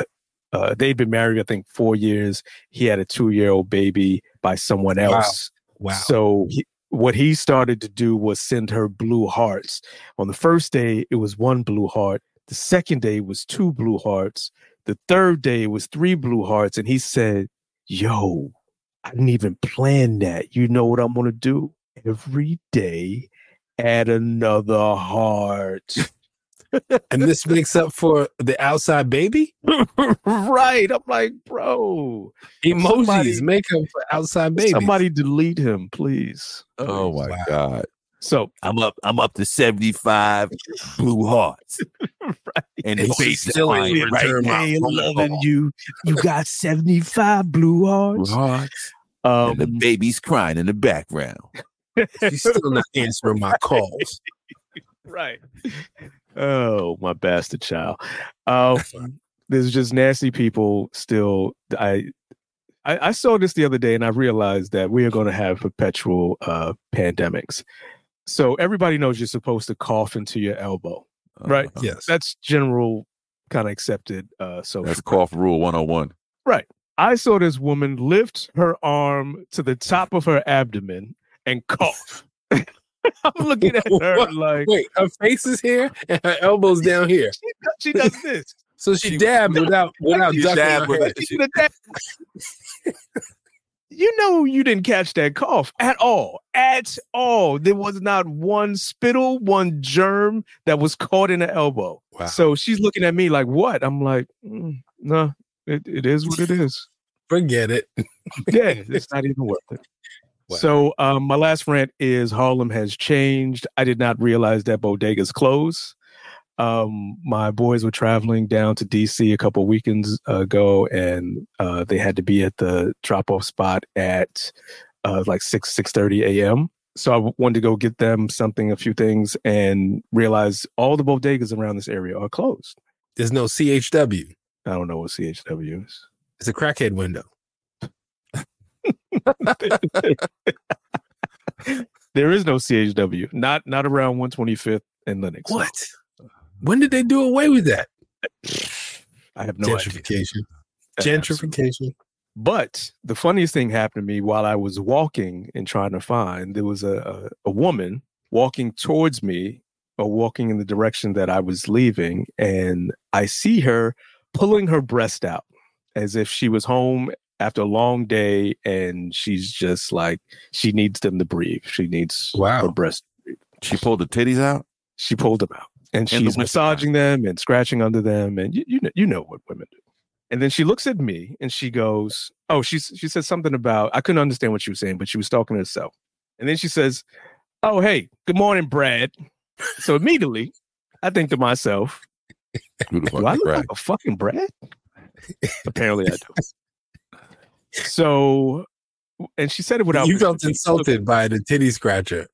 C: Uh, they'd been married, I think, four years. He had a two year old baby by someone else.
B: Wow.
C: So he, what he started to do was send her blue hearts. On the first day, it was one blue heart. The second day was two blue hearts. The third day was three blue hearts. And he said, Yo, I didn't even plan that. You know what I'm going to do? Every day, add another heart. (laughs)
B: and this makes up for the outside baby (laughs)
C: right. I'm like, bro,
B: emojis.
C: Somebody-
B: make up for outside baby.
C: somebody delete him, please.
A: Oh my
B: Wow.
A: god.
C: So
E: I'm up. I'm up to 75 blue hearts. (laughs)
A: And
B: And
A: the
B: she's
A: baby's
B: still ain't
A: crying right
B: returned my
C: Hey,
B: phone
C: loving
B: call.
C: you. You got 75 blue hearts.
A: hearts.
C: Um,
E: and the baby's crying in the background. (laughs)
B: She's still not answering my calls.
C: right. Oh, my bastard child. Um, there's just nasty people still. I, I I saw this the other day and I realized that we are going to have perpetual uh, pandemics. So everybody knows you're supposed to cough into your elbow. Right.
A: Uh-huh.
B: Yes.
C: That's general kind of accepted uh social
A: That's cough rule 101.
C: I saw this woman lift her arm to the top of her abdomen and cough. (laughs) (laughs) I'm looking at her
B: What?
C: like
B: Wait, her face is here and her elbows down here.
C: she does this. (laughs)
B: So she,
A: She-
B: dabbed without without
A: She
B: ducking
A: dabbed
B: her
A: with
B: head.
A: it.
C: She you know you didn't catch that cough at all. At all. There was not one spittle, one germ that was caught in the elbow.
B: Wow.
C: So she's looking at me like, what? I'm like, mm, no, it, it is what it is.
B: Forget it.
C: yeah, it's not even worth it. (laughs)
B: Wow.
C: So um, my last rant is Harlem has changed. I did not realize that bodegas close. Um, my boys were traveling down to DC a couple weekends ago, and uh, they had to be at the drop-off spot at uh, like six six thirty a.m. So I wanted to go get them something, a few things, and realize all the bodegas around this area are closed.
B: There's no CHW.
C: I don't know what CHW is.
B: It's a crackhead window. (laughs)
C: there is no CHW. Not not around 125th and Lenox.
B: What? When did they do away with that?
C: I have no idea.
B: Gentrification.
C: Absolutely.
B: Gentrification.
C: But the funniest thing happened to me while I was walking and trying to find. There was a, a, a woman walking towards me or walking in the direction that I was leaving. And I see her pulling her breast out as if she was home after a long day and she's just like, she needs them to breathe. She needs
B: Wow.
C: her breast.
A: She pulled the titties out.
C: She pulled them out and
A: In
C: she's
A: wintertime.
C: massaging them and scratching under them. And you, you, know, you know what women do. And then she looks at me and she goes, Oh, she's she said something about I couldn't understand what she was saying, but she was talking to herself. And then she says, Oh, hey, good morning, Brad. So immediately I think to myself, (laughs)
A: Who the fuck
C: Do I look like a fucking Brad? Apparently I do. So and she said it without
B: you felt insulted by the titty scratcher.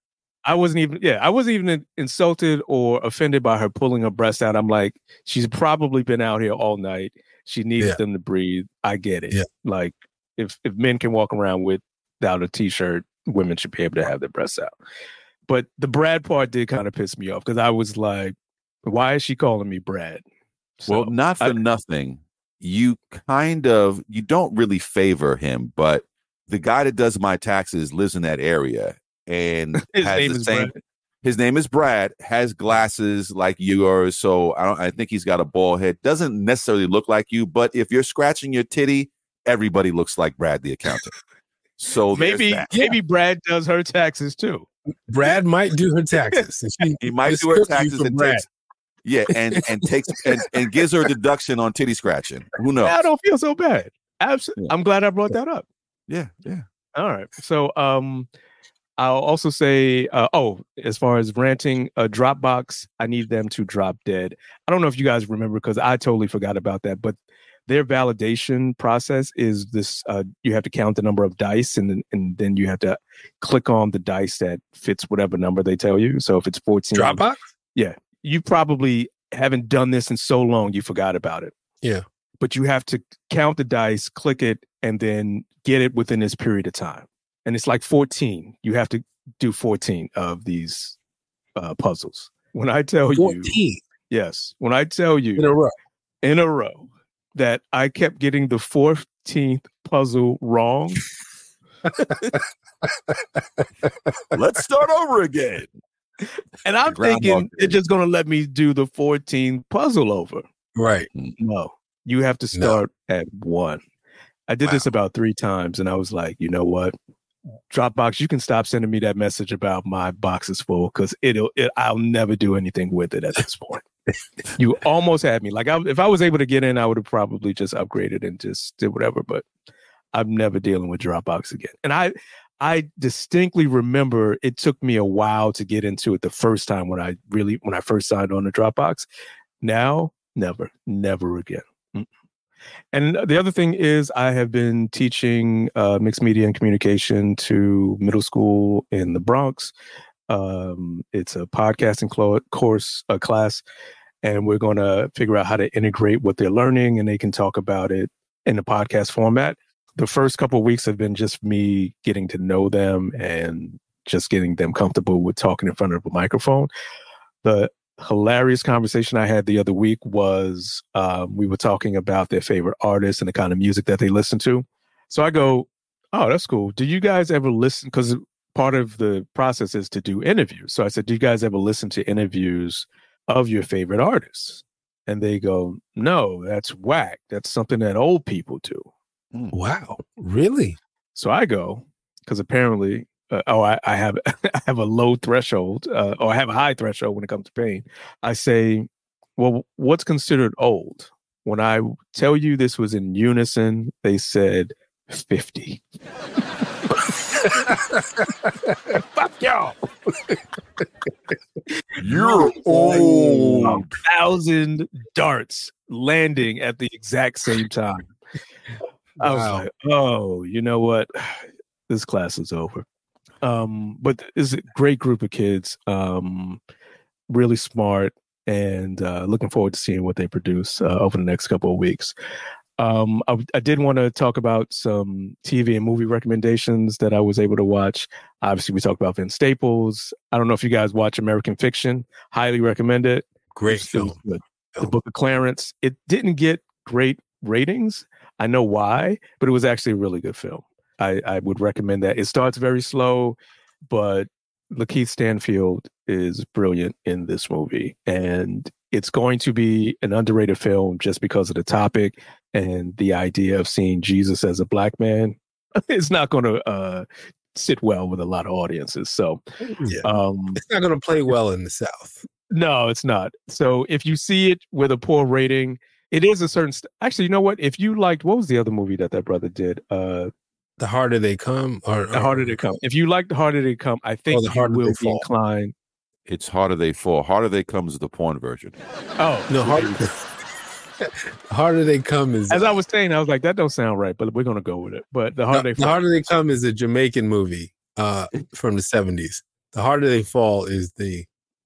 C: I wasn't even yeah, I wasn't even insulted or offended by her pulling her breast out. I'm like, she's probably been out here all night. She needs
B: Yeah.
C: them to breathe. I get it.
B: Yeah.
C: Like if if men can walk around without a t-shirt, women should be able to have their breasts out. But the Brad part did kind of piss me off because I was like, why is she calling me Brad?
A: well, not for
C: I-
A: nothing. You kind of you don't really favor him, but the guy that does my taxes lives in that area and (laughs)
C: his
A: has
C: name
A: the
C: is
A: same.
C: Brad.
A: His name is Brad. Has glasses like yours, so I don't. I think he's got a bald head. Doesn't necessarily look like you, but if you're scratching your titty, everybody looks like Brad the accountant. So
C: Maybe
A: that.
C: maybe Brad does her taxes too.
B: Brad might do her taxes. she- (laughs)
A: he might do her taxes and
B: Brad.
A: takes Yeah, and and takes and, and gives her a deduction on titty scratching. Who knows?
C: I don't feel so bad. Absolutely.
A: Yeah.
C: I'm glad I brought that up.
A: Yeah, yeah.
C: All right. So um I'll also say uh, oh, as far as ranting a Dropbox, I need them to drop dead. I don't know if you guys remember because I totally forgot about that, but their validation process is this uh, you have to count the number of dice and then and then you have to click on the dice that fits whatever number they tell you. So if it's 14
B: Dropbox.
C: You probably haven't done this in so long you forgot about it.
B: Yeah.
C: But you have to count the dice, click it, and then get it within this period of time. And it's like 14. You have to do 14 of these uh, puzzles. When I tell you,
B: Fourteen
C: yes, when I tell you
B: in a row.
C: in a row that I kept getting the 14th puzzle wrong, (laughs)
A: Let's start over again.
C: And I'm thinking it's just going to let me do the 14 puzzle over.
B: Right.
C: No, you have to
B: No.
C: start at one. I did this about three times, and I was like, you know what, Dropbox, you can stop sending me that message about my box is full because it'll, it, I'll never do anything with it at this point. (laughs) you almost had me. Like, I, if I was able to get in, I would have probably just upgraded and just did whatever. But I'm never dealing with Dropbox again. And I, I distinctly remember it took me a while to get into it the first time when I really when I first signed on to Dropbox. Now, never, never again. Mm. And the other thing is, I have been teaching uh, mixed media and communication to middle school in the Bronx. Um, it's a podcasting clo- course, a class, and we're going to figure out how to integrate what they're learning, and they can talk about it in a podcast format. The first couple of weeks have been just me getting to know them and just getting them comfortable with talking in front of a microphone. The hilarious conversation I had the other week was um, we were talking about their favorite artists and the kind of music that they listen to. So I go, Oh, that's cool. Do you guys ever listen? Because part of the process is to do interviews. So I said, Do you guys ever listen to interviews of your favorite artists? And they go, No, that's whack. That's something that old people do.
B: Wow. Really?
C: So I go because apparently, uh, oh, I, I have (laughs) I have a low threshold, uh, or I have a high threshold when it comes to pain. I say, well, what's considered old? When I tell you this was in unison, they said fifty. (laughs) Fuck y'all.
A: You're (laughs) old.
C: Thousand darts landing at the exact same time. I was
B: Wow.
C: like, oh, you know what? (sighs) This class is over. Um, but it's a great group of kids, um, really smart, and uh, looking forward to seeing what they produce uh, over the next couple of weeks. Um, I, I did want to talk about some TV and movie recommendations that I was able to watch. Obviously, we talked about Vince Staples. I don't know if you guys watch American Fiction. Highly recommend it.
B: Great film.
C: good. The Book of Clarence. It didn't get great ratings. I know why, but it was actually a really good film. I, I would recommend that. It starts very slow, but Lakeith Stanfield is brilliant in this movie. And it's going to be an underrated film just because of the topic and the idea of seeing Jesus as a black man. (laughs) It's not going to uh, sit well with a lot of audiences. So,
B: Yeah.
C: um,
B: It's not going to play well in the South.
C: no, it's not. So if you see it with a poor rating, it is a certain. St- Actually, you know what? If you liked, what was the other movie that that brother did? Uh,
B: The harder they come, or,
C: The Harder They Come. If you like The Harder They Come, I think
B: The
C: you
B: Harder
C: will
B: They
C: be
B: Fall.
C: inclined.
A: It's harder they fall. Harder they come is the porn version.
C: Oh
B: No, harder, harder they come is
C: As I was saying, I was like, that don't sound right, but we're gonna go with it. But The Harder
B: the,
C: They
B: the harder they come is a Jamaican movie uh, from the seventies. The harder they fall is the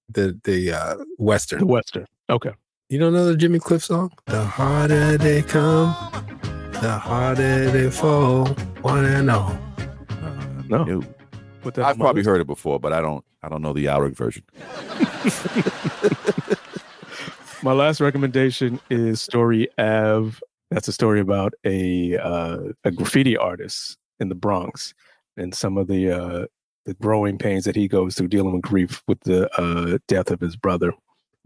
B: the the uh,
C: the
B: western.
C: Western. Okay.
B: You don't know the Jimmy Cliff song? The harder they come, the harder they fall. Wanna know?
C: No.
A: No. I've
C: on
A: probably heard it before, but I don't. I don't know the Alaric version. (laughs)
C: My last recommendation is Story Ave. That's a story about a uh, a graffiti artist in the Bronx and some of the uh, the growing pains that he goes through dealing with grief with the uh, death of his brother.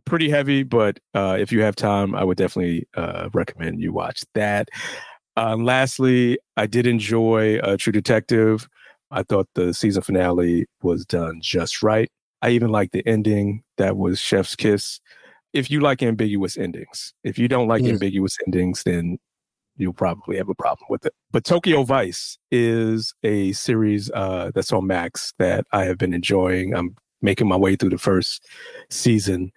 C: Pretty heavy, but uh, if you have time, I would definitely uh, recommend you watch that. Uh, lastly, I did enjoy uh, True Detective. I thought the season finale was done just right. I even liked the ending. That was Chef's Kiss. if you like ambiguous endings. If you don't like
B: Mm.
C: ambiguous endings, then you'll probably have a problem with it. But Tokyo Vice is a series uh, that's on Max that I have been enjoying. I'm making my way through the first season.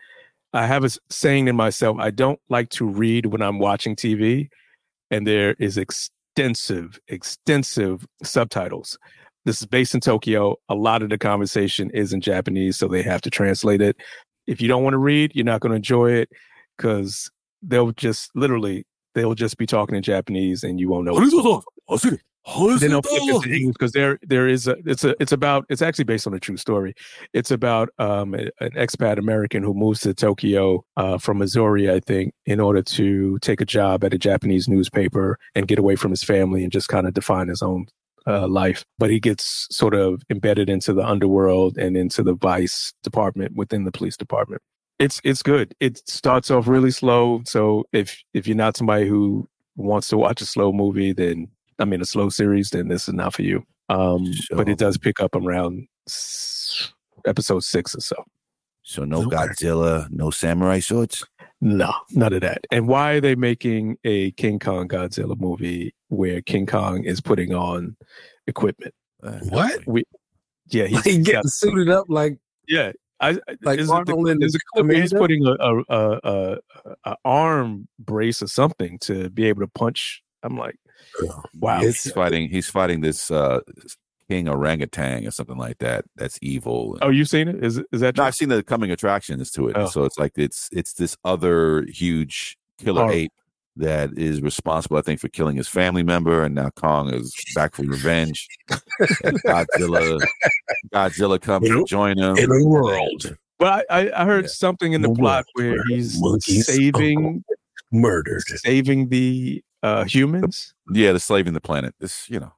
C: I have a saying in myself, I don't like to read when I'm watching TV, and there is extensive, extensive subtitles. This is based in Tokyo. A lot of the conversation is in Japanese, so they have to translate it. If you don't want to read, you're not going to enjoy it because they'll just literally they'll just be talking in Japanese and you won't know. What's going on. Then they'll flip it English because there there is a it's a it's about it's actually based on a true story. It's about um an expat American who moves to Tokyo uh, from Missouri, I think, in order to take a job at a Japanese newspaper and get away from his family and just kind of define his own uh, life. But he gets sort of embedded into the underworld and into the vice department within the police department. It's it's good. It starts off really slow. So if if you're not somebody who wants to watch a slow movie, then I mean a slow series, then this is not for you. Um, but it does pick up around s- episode six or so.
A: So no
B: Okay.
A: Godzilla, no samurai swords.
C: No, none of that. And why are they making a King Kong Godzilla movie where King Kong is putting on equipment?
A: Uh,
B: What?
C: Yeah,
B: Like (laughs) getting
C: got-
B: suited up like
C: yeah. I, I-
B: Like
C: there's,
B: Arnold
C: a,
B: in
C: there's a clip where he's putting a, a, a, a, a arm brace or something to be able to punch. I'm like, wow.
A: He's fighting. He's fighting this uh, king orangutan or something like that. That's evil.
C: oh, you've seen it? Is is that
A: No. I've seen the coming attractions to it.
C: Oh.
A: So it's like it's it's this other huge killer
C: Oh.
A: ape that is responsible, I think, for killing his family member, and now Kong is back for revenge. Godzilla, Godzilla comes to join him.
B: in a world
C: But I, I heard
A: Yeah.
C: something in the
B: The
C: plot where
B: where
C: he's saving
B: murdered.
C: saving the uh, humans.
A: Yeah, the slaving the planet. This, you know,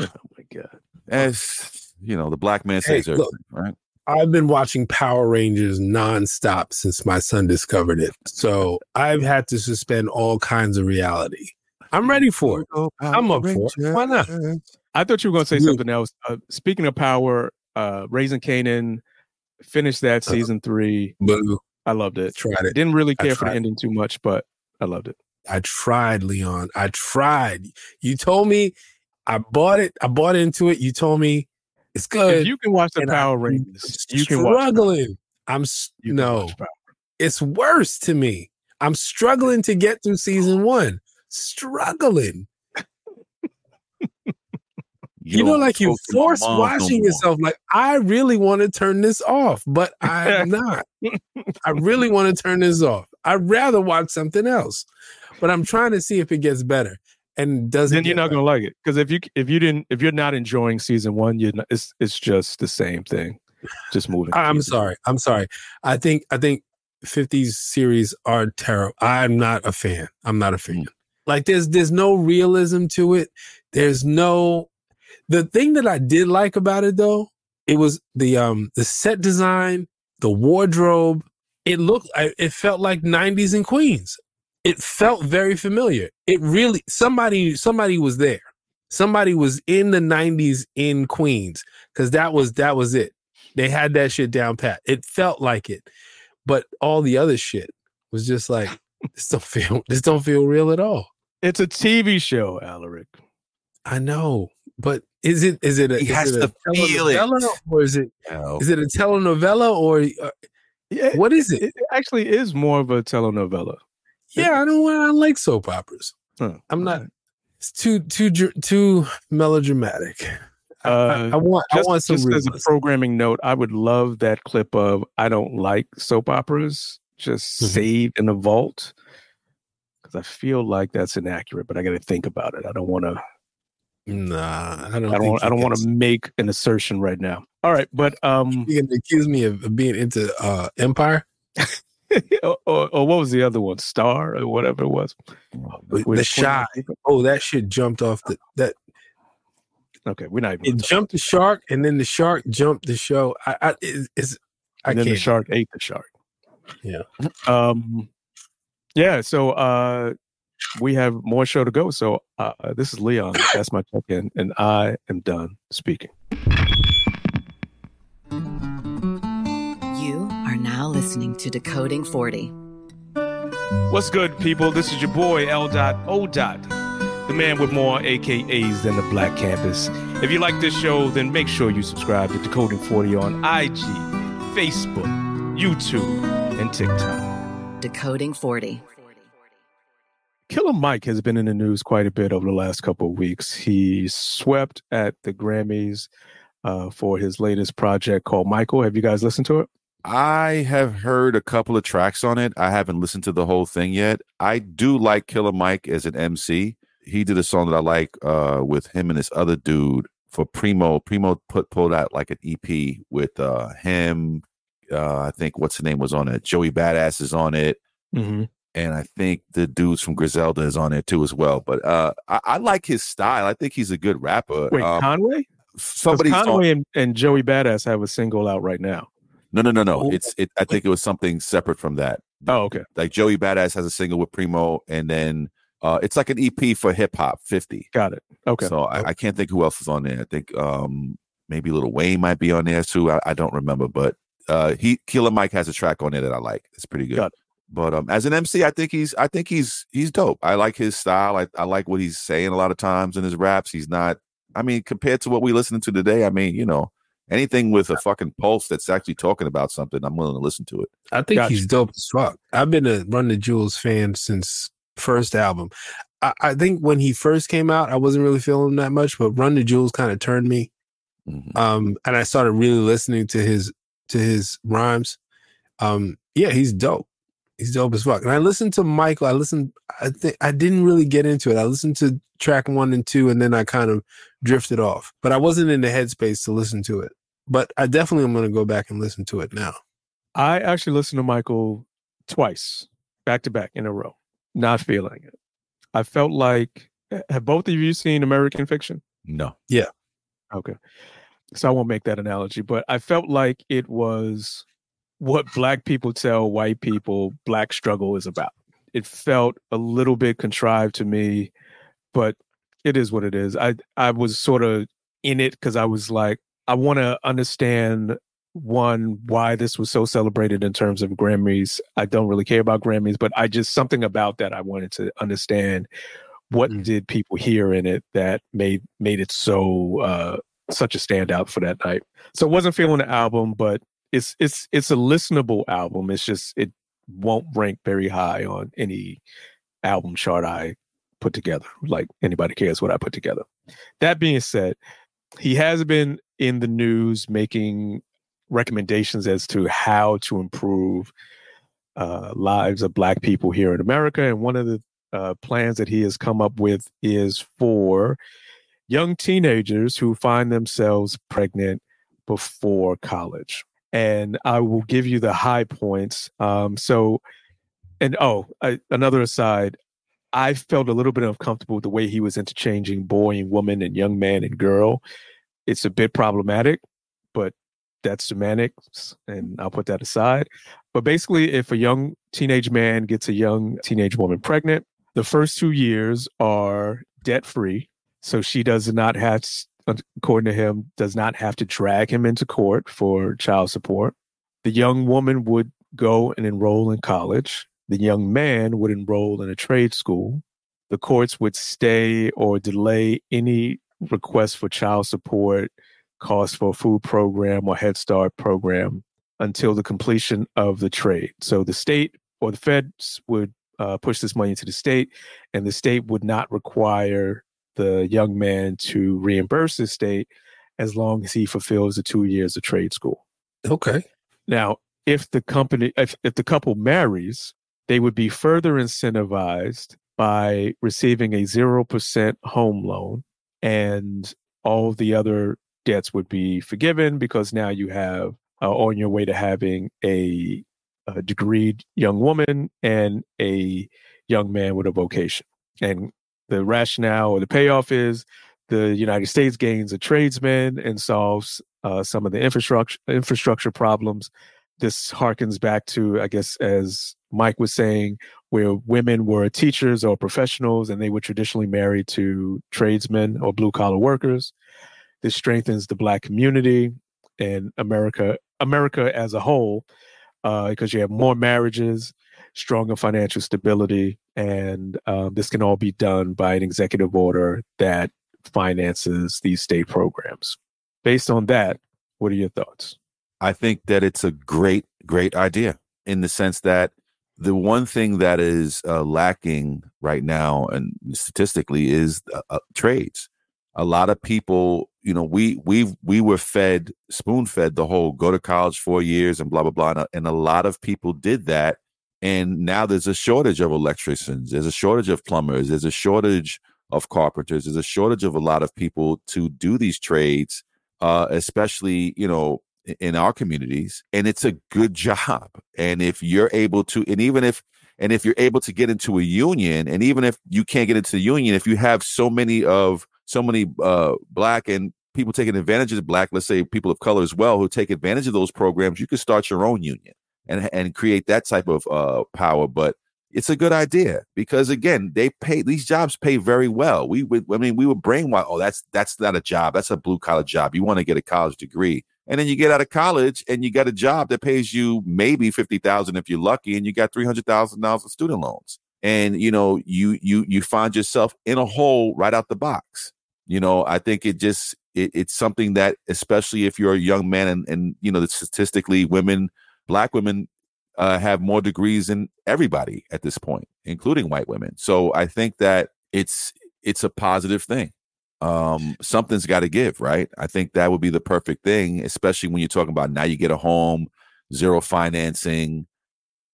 C: Oh my god!
A: as you know, the black man
B: Hey,
A: says
B: look.
A: right?
B: I've been watching Power Rangers nonstop since my son discovered it. So I've had to suspend all kinds of reality. I'm ready for it. I'm up for it. Why not?
C: I thought you were going to say something else. Uh, speaking of power, uh, Raising Kanan finished that
B: Uh-huh.
C: season three.
B: Boo.
C: I loved it.
B: Tried it.
C: Didn't really care for the
B: tried.
C: ending too much, but I loved it.
B: I tried, Leon. I tried. You told me I bought it. I bought into it. You told me it's good.
C: if you can watch the
B: and
C: Power
B: I'm
C: Rangers, you can watch.
B: struggling. I'm
C: You
B: no. It's worse to me. I'm struggling to get through season one. Struggling. You, know, like you
A: talk to my
B: force
A: mom no
B: watching yourself. Like I really want to turn this off, but (laughs) I'm not. I really want to turn this off. I'd rather watch something else, but I'm trying to see if it gets better. And doesn't
C: Then you're not
B: better.
C: going to like it because if you if you didn't if you're not enjoying season one, you're not, it's it's just the same thing, just moving.
B: I'm sorry. I'm sorry. I think I think 50s series are terrible. I'm not a fan. I'm not a fan. Like there's there's no realism to it. There's no the thing that I did like about it though, it was the um the set design, the wardrobe. It looked it felt like 90s in Queens. It felt very familiar. It really somebody somebody was there. Somebody was in the 90s in Queens cuz that was that was it. They had that shit down pat. It felt like it. But all the other shit was just like (laughs) this don't feel this don't feel real at all.
C: It's a TV show, Alaric.
B: I know, but is it is it a,
A: He
B: is
A: has
B: it a
A: to feel it.
B: telenovela or is it
A: Hell,
B: is it a telenovela or uh,
C: Yeah,
B: what is it?
C: it actually is more of a telenovela.
B: Yeah, I don't want. I like soap operas.
C: Huh.
B: I'm not. It's too too too melodramatic. I- I,
C: Uh,
B: I want I want some
C: just as a programming note, I would love that clip of I don't like soap operas just
B: Mhm.
C: saved in a vault because I feel like that's inaccurate. But I got to think about it. I don't want to.
B: Nah, I don't.
C: I don't. I don't want to make an assertion right now. All right, but um,
B: You gonna accuse me of of being into uh Empire? (laughs) (laughs)
C: or, or, or what was the other one? Star or whatever it was.
B: The
C: With
B: Shy. Oh, that shit jumped off the that
C: Okay, we're not even.
B: it jumped the shark, and then the shark jumped the show. I, I it, it's I
C: and then
B: can't.
C: the shark ate the shark.
B: Yeah.
C: Um yeah, so uh we have more show to go. So uh this is Leon. That's my check-in, and I am done speaking.
D: Listening to Decoding 40.
C: What's good, people? This is your boy L. Dot O. Dot, the man with more AKAs than the Black Campus. If you like this show, then make sure you subscribe to Decoding 40 on IG, Facebook, YouTube, and TikTok.
D: Decoding 40.
C: Killer Mike has been in the news quite a bit over the last couple of weeks. He swept at the Grammys uh, for his latest project called Michael. Have you guys listened to it?
A: I have heard a couple of tracks on it. I haven't listened to the whole thing yet. I do like Killer Mike as an MC. He did a song that I like uh, with him and this other dude for Primo. Primo put pulled out like an EP with uh, him. Uh, I think what's the name was on it. Joey Badass is on it,
C: Mm-hmm.
A: and I think the dudes from Griselda is on it too as well. But uh, I, I like his style. I think he's a good rapper.
C: Wait,
A: um,
C: Conway?
A: on-
C: Conway and, and Joey Badass have a single out right now.
A: No, no, no, no.
B: Oh.
A: It's it. I think it was something separate from that.
C: Oh, okay.
A: like Joey Badass has a single with Primo, and then uh, it's like an EP for hip hop, fifty.
C: Got it. Okay.
A: So I, I can't think who else is on there. I think um, maybe Lil Wayne might be on there too. I, I don't remember, but uh, he Killer Mike has a track on there that I like. It's pretty good.
C: Got
A: But um, as an MC, I think he's I think he's he's dope. I like his style. I, I like what he's saying a lot of times in his raps. He's not. I mean, compared to what we listening to today, I mean, you know, anything with a fucking pulse that's actually talking about something, I'm willing to listen to it.
B: I think
C: Gotcha.
B: he's dope as fuck. I've been a Run the Jewels fan since first album. I, I think when he first came out, I wasn't really feeling him that much, but Run the Jewels kind of turned me.
A: Mhm.
B: Um, and I started really listening to his to his rhymes. Um, yeah, he's dope. He's dope as fuck. And I listened to Michael. I listened. I think I didn't really get into it. I listened to track one and two, and then I kind of drifted off. But I wasn't in the headspace to listen to it. But I definitely am going to go back and listen to it now.
C: I actually listened to Michael twice, back to back in a row. Not feeling it. I felt like have both of you seen American Fiction?
A: No. Yeah.
C: Okay. So I won't make that analogy, but I felt like it was what black people tell white people black struggle is about. It felt a little bit contrived to me, but it is what it is. I I was sort of in it because I was like, I want to understand one why this was so celebrated in terms of Grammys. I don't really care about Grammys, but I just something about that I wanted to understand what
B: Mm.
C: did people hear in it that made made it so uh such a standout for that night. So wasn't feeling the album, but it's it's it's a listenable album. It's just it won't rank very high on any album chart I put together. Like anybody cares what I put together. That being said, he has been in the news making recommendations as to how to improve uh, lives of Black people here in America. And one of the uh, plans that he has come up with is for young teenagers who find themselves pregnant before college. And I will give you the high points. Um, so, and oh, I, another aside, I felt a little bit uncomfortable with the way he was interchanging boy and woman and young man and girl. It's a bit problematic, but that's semantics, and I'll put that aside. But basically, if a young teenage man gets a young teenage woman pregnant, the first two years are debt free. So she does not have, according to him, does not have to drag him into court for child support. The young woman would go and enroll in college. The young man would enroll in a trade school. The courts would stay or delay any request for child support, cost for a food program or Head Start program until the completion of the trade. So the state or the feds would uh, push this money to the state, and the state would not require the young man to reimburse the state as long as he fulfills the two years of trade school.
B: Okay.
C: Now, if the company, if, if the couple marries, they would be further incentivized by receiving a 0% home loan and all the other debts would be forgiven because now you have uh, on your way to having a, a degreed young woman and a young man with a vocation. And the rationale or the payoff is the United States gains a tradesman and solves uh, some of the infrastructure infrastructure problems. This harkens back to, I guess, as Mike was saying, where women were teachers or professionals and they were traditionally married to tradesmen or blue collar workers. This strengthens the black community and America, America as a whole, uh, because you have more marriages, stronger financial stability, and um, this can all be done by an executive order that finances these state programs. Based on that, what are your thoughts?
A: I think that it's a great, great idea in the sense that the one thing that is uh, lacking right now and statistically is uh, uh, trades. A lot of people you know we we we were fed spoon fed the whole go to college four years and blah blah blah and a, and a lot of people did that. And now there's a shortage of electricians there's a shortage of plumbers there's a shortage of carpenters there's a shortage of a lot of people to do these trades uh, especially you know in our communities and it's a good job. And if you're able to and even if and if you're able to get into a union and even if you can't get into the union if you have so many of so many uh black and people taking advantage of black let's say people of color as well who take advantage of those programs you could start your own union and and create that type of uh power. But it's a good idea because again they pay these jobs pay very well. We would i mean we were brainwashed. Oh that's that's not a job. That's a blue collar job. You want to get a college degree and then you get out of college and you got a job that pays you maybe 50,000 if you're lucky and you got $300,000 of student loans. And you know, you you you find yourself in a hole right out the box. You know, I think it just it, it's something that especially if you're a young man and and you know, statistically women black women uh, have more degrees than everybody at this point, including white women. So I think that it's it's a positive thing um, something's got to give, right? I think that would be the perfect thing, especially when you're talking about now you get a home, zero financing,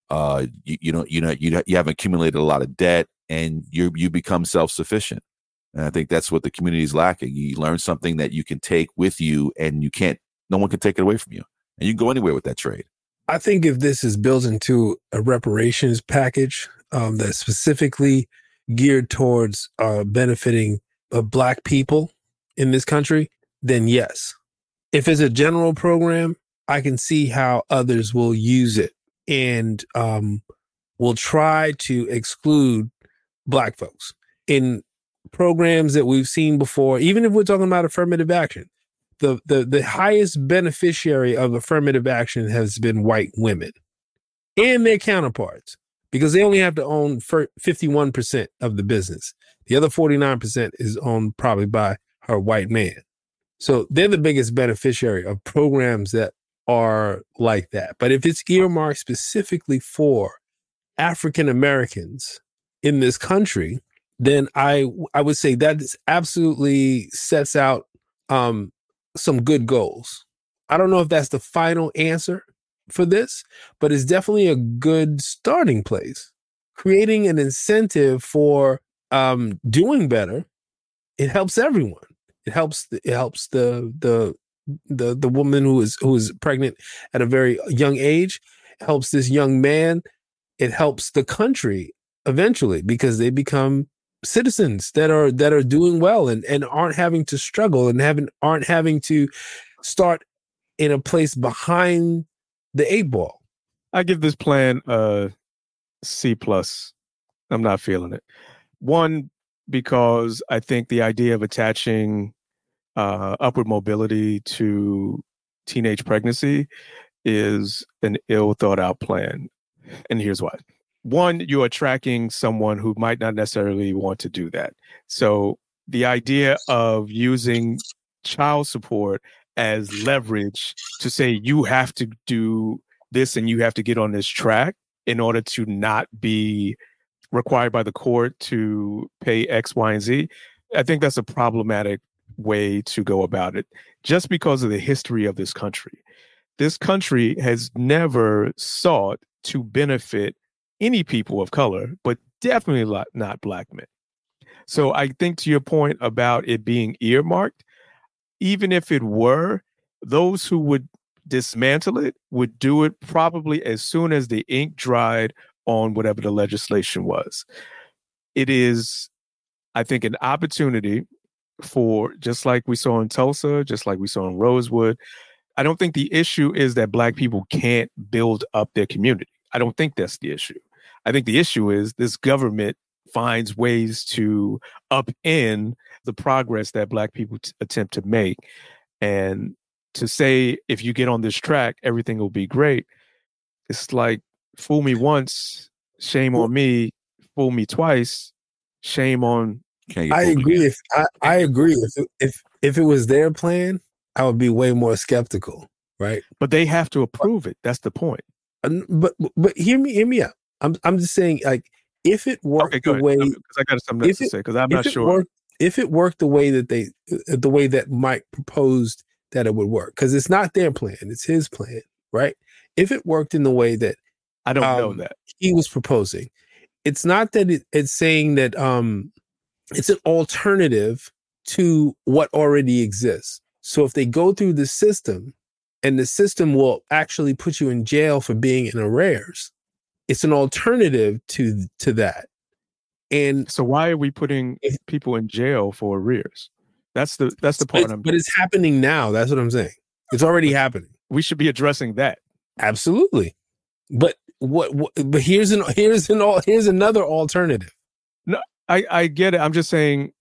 A: uh, you, you know, you know, you you haven't accumulated a lot of debt, and you you become self sufficient. And I think that's what the community is lacking. You learn something that you can take with you, and you can't. No one can take it away from you, and you can go anywhere with that trade.
B: I think if this is built into a reparations package um, that's specifically geared towards uh, benefiting of black people in this country, then yes. If it's a general program, I can see how others will use it and um, will try to exclude black folks in programs that we've seen before. Even if we're talking about affirmative action, the the the highest beneficiary of affirmative action has been white women and their counterparts because they only have to own 51% of the business. The other 49% is owned probably by her white man. So they're the biggest beneficiary of programs that are like that. But if it's earmarked specifically for African Americans in this country, then I I would say that absolutely sets out um, some good goals. I don't know if that's the final answer for this, but it's definitely a good starting place. Creating an incentive for um, doing better, it helps everyone. It helps. The, it helps the the the the woman who is who is pregnant at a very young age. It helps this young man. It helps the country eventually because they become citizens that are that are doing well and and aren't having to struggle and haven't aren't having to start in a place behind the eight ball.
C: I give this plan a C plus. I'm not feeling it. One, because I think the idea of attaching uh, upward mobility to teenage pregnancy is an ill thought out plan. And here's why. One, you're tracking someone who might not necessarily want to do that. So the idea of using child support as leverage to say you have to do this and you have to get on this track in order to not be required by the court to pay X, Y, and Z. I think that's a problematic way to go about it just because of the history of this country. This country has never sought to benefit any people of color, but definitely not black men. So I think to your point about it being earmarked, even if it were, those who would dismantle it would do it probably as soon as the ink dried on whatever the legislation was. It is, I think, an opportunity for just like we saw in Tulsa, just like we saw in Rosewood. I don't think the issue is that Black people can't build up their community. I don't think that's the issue. I think the issue is this government finds ways to upend the progress that Black people t- attempt to make. And to say, if you get on this track, everything will be great, it's like fool me once, shame on me. Fool me twice. Shame on.
A: Can't get
B: I agree.
A: again.
B: If I, I agree, if if if it was their plan, I would be way more skeptical, right?
C: But they have to approve it. That's the point.
B: And- But but hear me hear me out. I'm I'm just saying like if it worked
C: Okay,
B: the
C: ahead.
B: way
C: Because I got something else to
B: it-
C: say. Because I'm not sure.
B: worked if it worked the way that they uh, the way that Mike proposed that it would work because it's not their plan it's his plan right if it worked in the way that
C: I don't know
B: um,
C: that.
B: he was proposing it's not that it, it's saying that um it's an alternative to what already exists so if they go through the system and the system will actually put you in jail for being in arrears it's an alternative to to that and
C: So why are we putting
B: if-
C: people in jail for arrears? That's the that's the
B: but
C: part
B: it's,
C: I'm.
B: but it's happening now that's what i'm saying it's already happening
C: we should be addressing that.
B: absolutely but what, what but here's an here's an all here's another alternative No,
C: I I get it. I'm just saying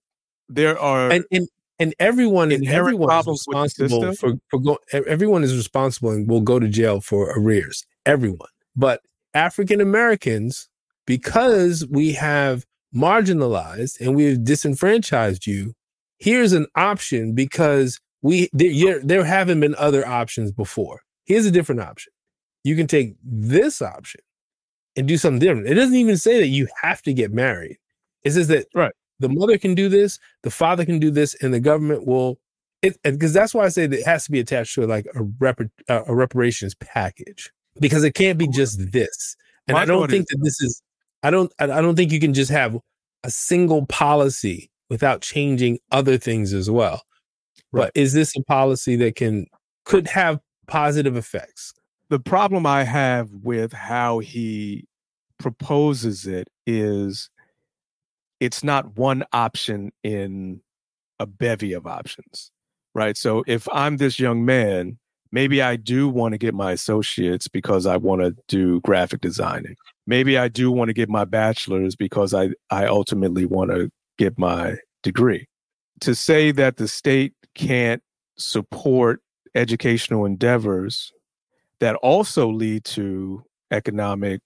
C: there are.
B: and and and everyone
C: Inherent
B: everyone is
C: problems with the
B: responsible for for go, everyone is responsible and will go to jail for arrears everyone but african americans because we have marginalized and we've disenfranchised you here's an option because we there, you're- there haven't been other options before here's a different option you can take this option and do something different. It doesn't even say that you have to get married. It says that
C: Right.
B: the mother can do this the father can do this and the government will it because that's why i say that it has to be attached to like a rep, uh, a reparations package because it can't be just this. And
C: My
B: i don't think
C: is-
B: that this is i don't i I don't think you can just have a single policy without changing other things as well.
C: Right.
B: but is this a policy that can could have positive effects
C: the problem I have with how he proposes it is it's not one option in a bevy of options, right? So if I'm this young man, maybe I do want to get my associates because I want to do graphic designing. Maybe I do want to get my bachelor's because I, I ultimately want to get my degree. To say that the state can't support educational endeavors that also lead to economic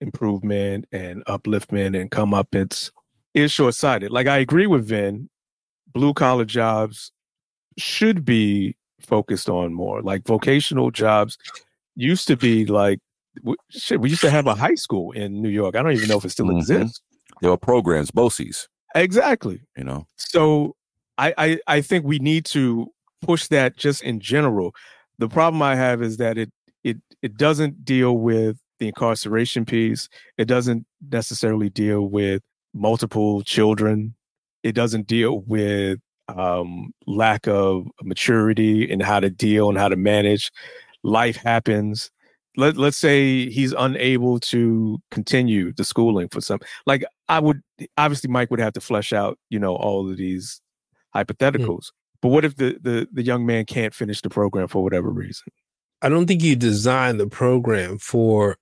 C: improvement and upliftment and come comeuppance is short sighted. Like I agree with Vin, blue collar jobs should be focused on more. Like vocational jobs used to be like shit. We used to have a high school in New York. I don't even know if it still
A: Mhm.
C: exists.
A: There were programs, BOCES,
C: Exactly.
A: you know.
C: So I, I I think we need to push that just in general. The problem I have is that it it doesn't deal with the incarceration piece. It doesn't necessarily deal with multiple children. It doesn't deal with um, lack of maturity and how to deal and how to manage. Life happens. Let let's say he's unable to continue the schooling for some. Like I would obviously Mike would have to flesh out, you know, all of these hypotheticals. But what if the, the the young man can't finish the program for whatever reason?
B: I don't think you design the program for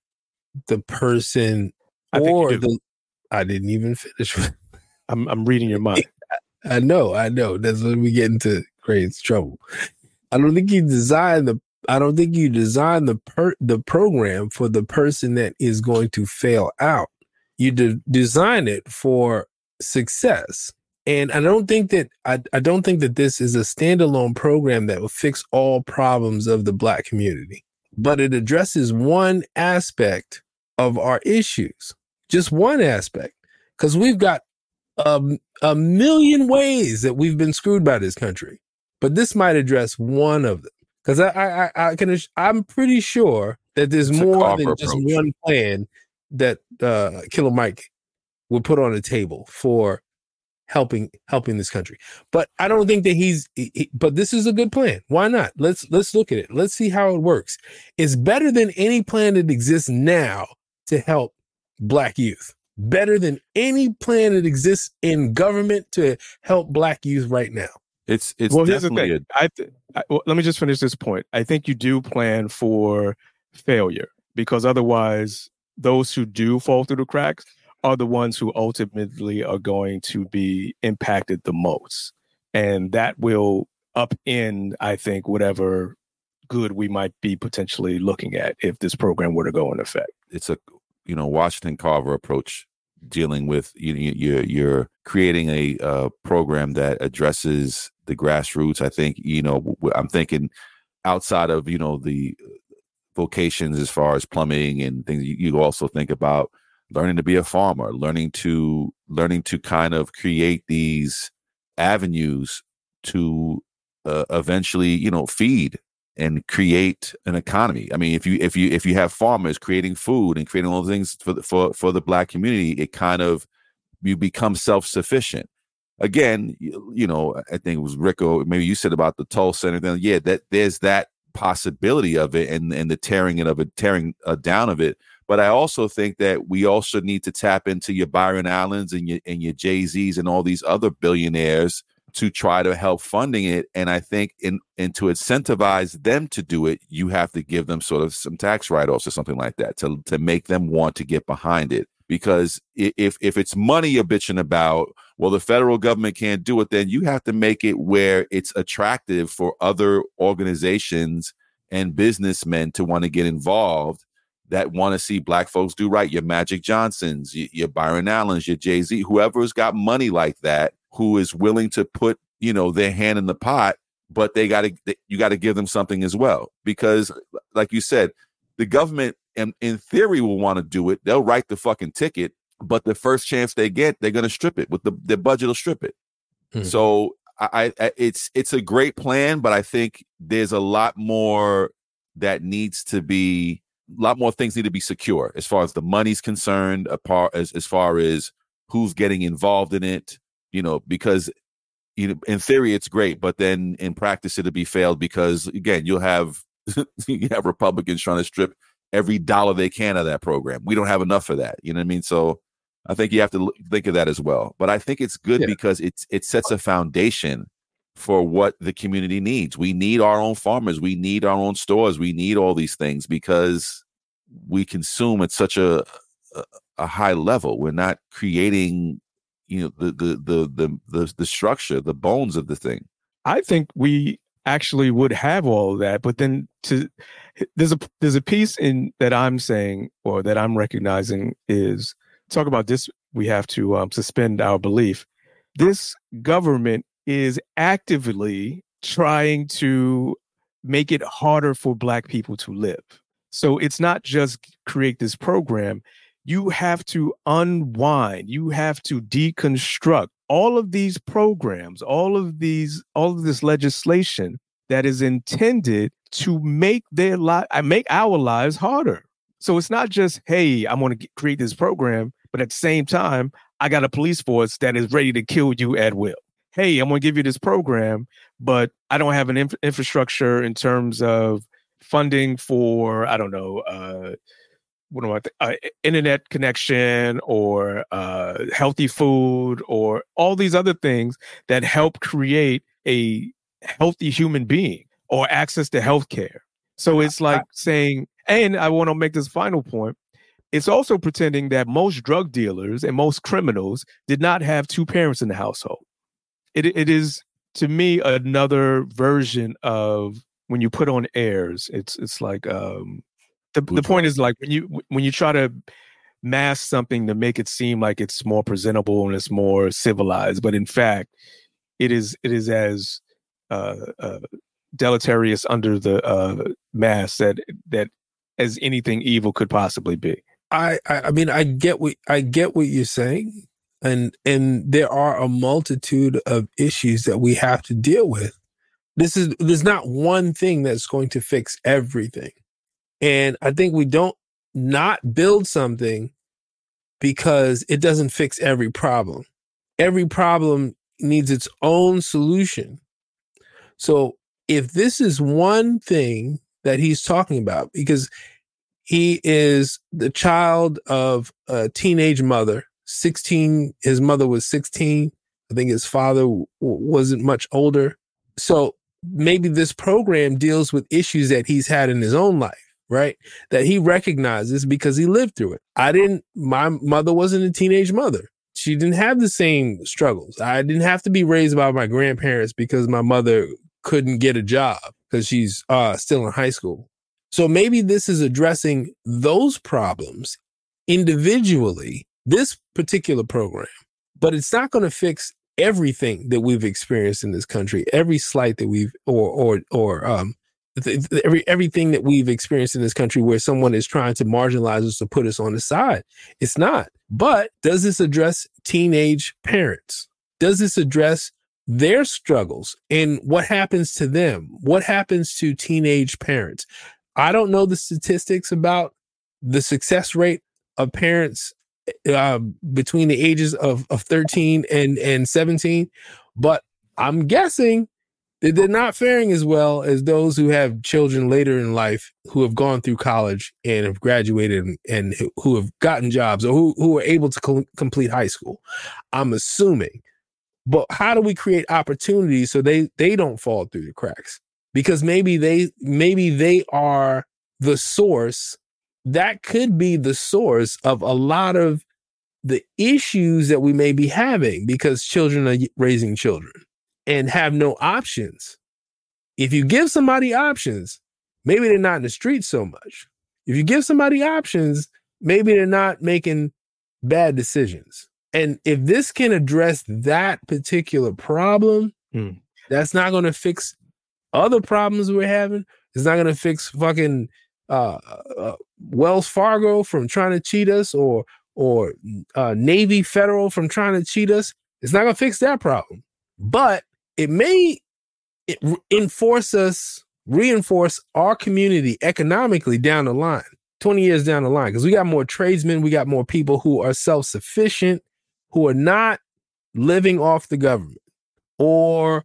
B: the person
C: I
B: or the i didn't even finish (laughs)
C: I'm I'm reading your mind. (laughs)
B: I know, I know. That's when we get into great trouble. I don't think you design the I don't think you design the per the program for the person that is going to fail out. You de- design it for success. And I don't think that I, I don't think that this is a standalone program that will fix all problems of the black community, but it addresses one aspect of our issues, just one aspect, because we've got um, a million ways that we've been screwed by this country, but this might address one of them. Because I, I i i can i'm pretty sure that there's
A: It's
B: more than just
A: approach.
B: one plan that uh, Killer Mike would put on the table for helping helping this country. But I don't think that he's. he- he- but this is a good plan. Why not? Let's let's look at it. Let's see how it works. It's better than any plan that exists now to help black youth. Better than any plan that exists in government to help black youth right now.
A: It's it's
C: well, here's the
A: definitely
C: thing. I, th- I well, let me just finish this point. I think you do plan for failure because otherwise, those who do fall through the cracks are the ones who ultimately are going to be impacted the most, and that will upend, I think, whatever good we might be potentially looking at if this program were to go in effect.
A: it's a you know Washington Carver approach dealing with you you're you're creating a uh, program that addresses the grassroots. I think you know I'm thinking outside of you know the vocations as far as plumbing and things. You, you also think about learning to be a farmer, learning to learning to kind of create these avenues to uh, eventually you know feed and create an economy. I mean, if you if you if you have farmers creating food and creating all the things for the, for for the black community, it kind of you become self sufficient. Again, you, you, know, I think it was Rico. Maybe you said about the Tulsa and everything. Yeah, that there's that possibility of it and and the tearing it of it, tearing uh, down of it. But I also think that we also need to tap into your Byron Allens and your and your Jay Z's and all these other billionaires to try to help funding it. And I think in and to incentivize them to do it, you have to give them sort of some tax write-offs or something like that to to make them want to get behind it. Because if if it's money you're bitching about, well, the federal government can't do it, then you have to make it where it's attractive for other organizations and businessmen to want to get involved that want to see black folks do right. Your Magic Johnsons, your, your Byron Allens, your Jay Z, whoever's got money like that who is willing to put you know their hand in the pot but they got to you got to give them something as well because like you said the government in, in theory will want to do it they'll write the fucking ticket but the first chance they get they're going to strip it with the their budget will strip it mm-hmm. so I, I it's it's a great plan but i think there's a lot more that needs to be a lot more things need to be secure as far as the money's concerned apart as, as far as who's getting involved in it you know, because you know, in theory it's great, but then in practice it'll be failed because again, you'll have (laughs) you have Republicans trying to strip every dollar they can of that program. We don't have enough of that. You know what I mean? So I think you have to think of that as well. But I think it's good yeah. because it's it sets a foundation for what the community needs. We need our own farmers. We need our own stores. We need all these things because we consume at such a a, high level. We're not creating you know the the the the the, the structure the bones of the thing
C: i think we actually would have all of that but then to there's a there's a piece in that i'm saying or that i'm recognizing is talk about this we have to um, suspend our belief this government is actively trying to make it harder for black people to live so it's not just create this program you have to unwind, you have to deconstruct all of these programs, all of these, all of this legislation that is intended to make their life, uh, make our lives harder. So it's not just, hey, I'm going to create this program, but at the same time, I got a police force that is ready to kill you at will. Hey, I'm going to give you this program, but I don't have an inf- infrastructure in terms of funding for, I don't know, uh, what do I think? Uh, internet connection or uh, healthy food or all these other things that help create a healthy human being or access to health care. So it's like saying, and I want to make this final point. It's also pretending that most drug dealers and most criminals did not have two parents in the household. It, it is to me another version of when you put on airs. It's it's like um, the, the point is like when you when you try to mask something to make it seem like it's more presentable and it's more civilized, but in fact, it is it is as uh, uh, deleterious under the uh, mask that that as anything evil could possibly be.
B: I, I I mean I get what I get what you're saying, and and there are a multitude of issues that we have to deal with. This is there's not one thing that's going to fix everything. And I think we don't not build something because it doesn't fix every problem. Every problem needs its own solution. So if this is one thing that he's talking about, because he is the child of a teenage mother, 16, his mother was 16. I think his father w- wasn't much older. So maybe this program deals with issues that he's had in his own life right? That he recognizes because he lived through it. I didn't, my mother wasn't a teenage mother. She didn't have the same struggles. I didn't have to be raised by my grandparents because my mother couldn't get a job because she's uh, still in high school. So maybe this is addressing those problems individually this particular program, but it's not going to fix everything that we've experienced in this country, every slight that we've or or or um th- th- every everything that we've experienced in this country where someone is trying to marginalize us or put us on the side. It's not. But does this address teenage parents? Does this address their struggles and what happens to them? What happens to teenage parents? I don't know the statistics about the success rate of parents uh, between the ages of, of 13 and, and 17, but I'm guessing that they're not faring as well as those who have children later in life who have gone through college and have graduated and, and who have gotten jobs or who, who are able to co- complete high school. I'm assuming. But how do we create opportunities so they they don't fall through the cracks? Because maybe they maybe they are the source that could be the source of a lot of the issues that we may be having because children are raising children and have no options. If you give somebody options, maybe they're not in the streets so much. If you give somebody options, maybe they're not making bad decisions. And if this can address that particular problem,
C: Hmm.
B: that's not going to fix other problems we're having. It's not going to fix fucking uh, uh, Wells Fargo from trying to cheat us or or uh, Navy Federal from trying to cheat us. It's not going to fix that problem, but it may it enforce us, reinforce our community economically down the line, 20 years down the line, because we got more tradesmen, we got more people who are self sufficient, who are not living off the government or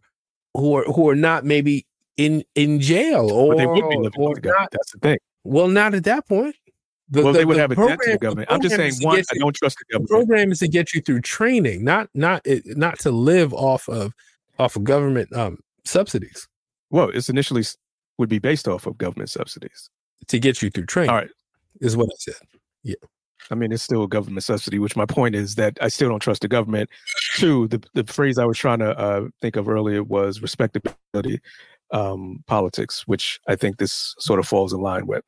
B: who are who are not maybe in in jail or,
C: But they would be living
B: or
C: with the government.
B: not
C: That's the thing.
B: Well not at that point The-
C: well,
B: the-
C: they would
B: the
C: have a debt to the government.
B: the
C: I'm just saying, one, I don't trust the
B: the
C: government.
B: program is to get you through training not not not to live off of off of government um subsidies
C: Well, it's initially would be based off of government subsidies.
B: to get you through training
C: All right.
B: is what i said Yeah.
C: I mean, it's still a government subsidy, which my point is that I still don't trust the government. Two, the, the phrase I was trying to uh, think of earlier was respectability um, politics, which I think this sort of falls in line with.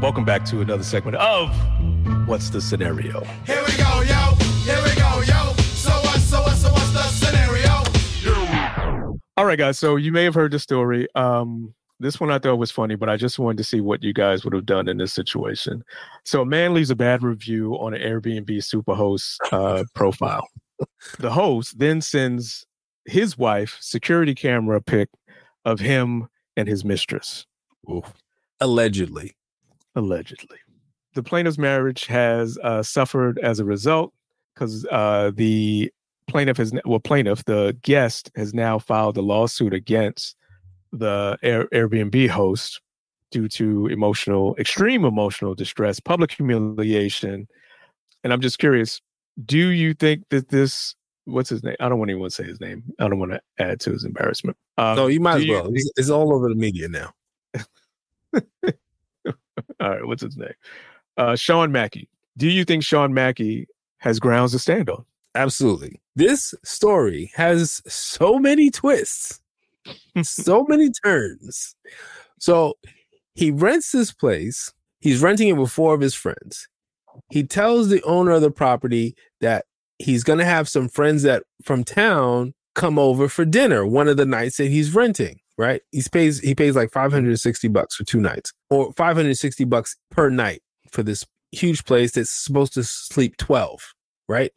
C: Welcome back to another segment of What's the Scenario?
F: Here we go, yo. Here we go, yo. So what, so what, so what's the scenario?
C: All right, guys. So you may have heard the story. Um, this one I thought was funny, but I just wanted to see what you guys would have done in this situation. So a man leaves a bad review on an Airbnb superhost uh, profile. The host then sends his wife security camera pic of him and his mistress,
B: allegedly
C: allegedly. The plaintiff's marriage has uh, suffered as a result because uh, the plaintiff has well plaintiff the guest has now filed a lawsuit against the Air, Airbnb host due to emotional extreme emotional distress, public humiliation, and I'm just curious. Do you think that this what's his name? I don't want anyone to say his name. I don't want to add to his embarrassment. Uh,
B: no you might as
C: you
B: well it's, it's all over the media now (laughs)
C: All right, what's his name? Uh, Sean Mackey. Do you think Sean Mackey has grounds to stand on?
B: Absolutely. This story has so many twists, so (laughs) many turns. So he rents this place. He's renting it with four of his friends. He tells the owner of the property that he's going to have some friends that from town come over for dinner one of the nights that he's renting, right? He pays he pays like 560 bucks for two nights or 560 bucks per night for this huge place that's supposed to sleep 12, right?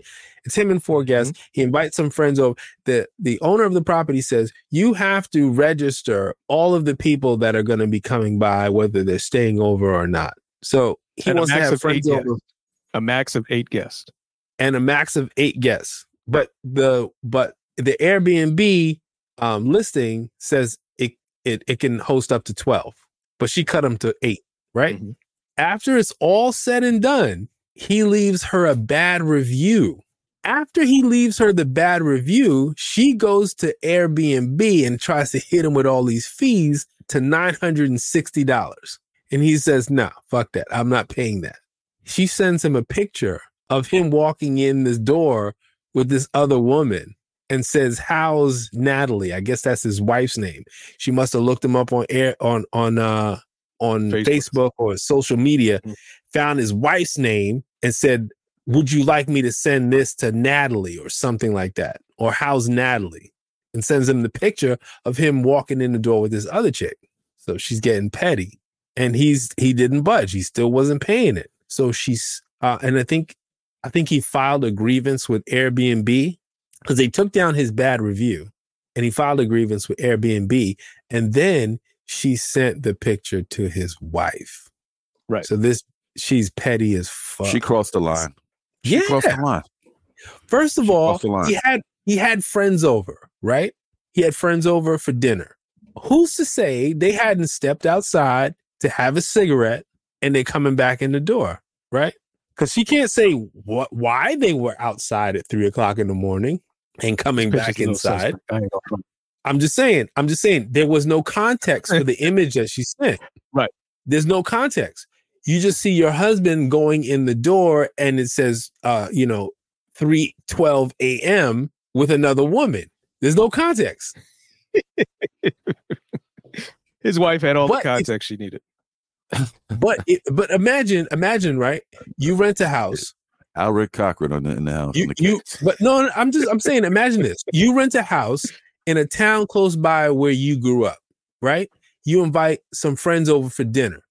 B: It's him and four guests. Mm-hmm. He invites some friends over. The the owner of the property says you have to register all of the people that are going to be coming by, whether they're staying over or not. So he
C: And
B: wants to have friends
C: eight
B: over.
C: A max of eight guests.
B: And a max of eight guests. But the but the Airbnb um, listing says it, it it can host up to twelve, but she cut him to eight. Right
C: Mhm.
B: after it's all said and done, he leaves her a bad review. After he leaves her the bad review, she goes to Airbnb and tries to hit him with all these fees to nine hundred and sixty dollars, and he says, "Nah, fuck that. I'm not paying that." She sends him a picture of him walking in this door with this other woman and says, "How's Natalie?" I guess that's his wife's name. She must have looked him up on air on on uh on
C: Facebook.
B: Facebook or social media,
C: Mhm.
B: found his wife's name and said, "Would you like me to send this to Natalie or something like that?" Or how's Natalie? And sends him the picture of him walking in the door with this other chick. So she's getting petty, and he's he didn't budge. He still wasn't paying it. So she's uh, and I think I think he filed a grievance with Airbnb because they took down his bad review, and he filed a grievance with Airbnb, and then she sent the picture to his wife.
C: Right.
B: So this she's petty as fuck.
A: She crossed the line. She
B: yeah.
A: crossed the line.
B: First of
A: She
B: all,
A: crossed the line.
B: he had he had friends over, right? He had friends over for dinner. Who's to say they hadn't stepped outside to have a cigarette and they're coming back in the door, right? Because she can't say what why they were outside at three o'clock in the morning and coming back inside.
C: I ain't gonna front.
B: I'm just saying, I'm just saying there was no context for the (laughs) image that she sent.
C: Right.
B: There's no context. You just see your husband going in the door and it says uh, you know, 3 12 a.m. with another woman. There's no context. (laughs)
C: His wife had all
B: But
C: the context she needed.
B: But it, but imagine, imagine, right? You rent a house.
A: Alred Cochran on the, in the house.
B: You
A: the
B: you but no, no, I'm just I'm saying, imagine this. You rent a house in a town close by where you grew up, right? You invite some friends over for dinner.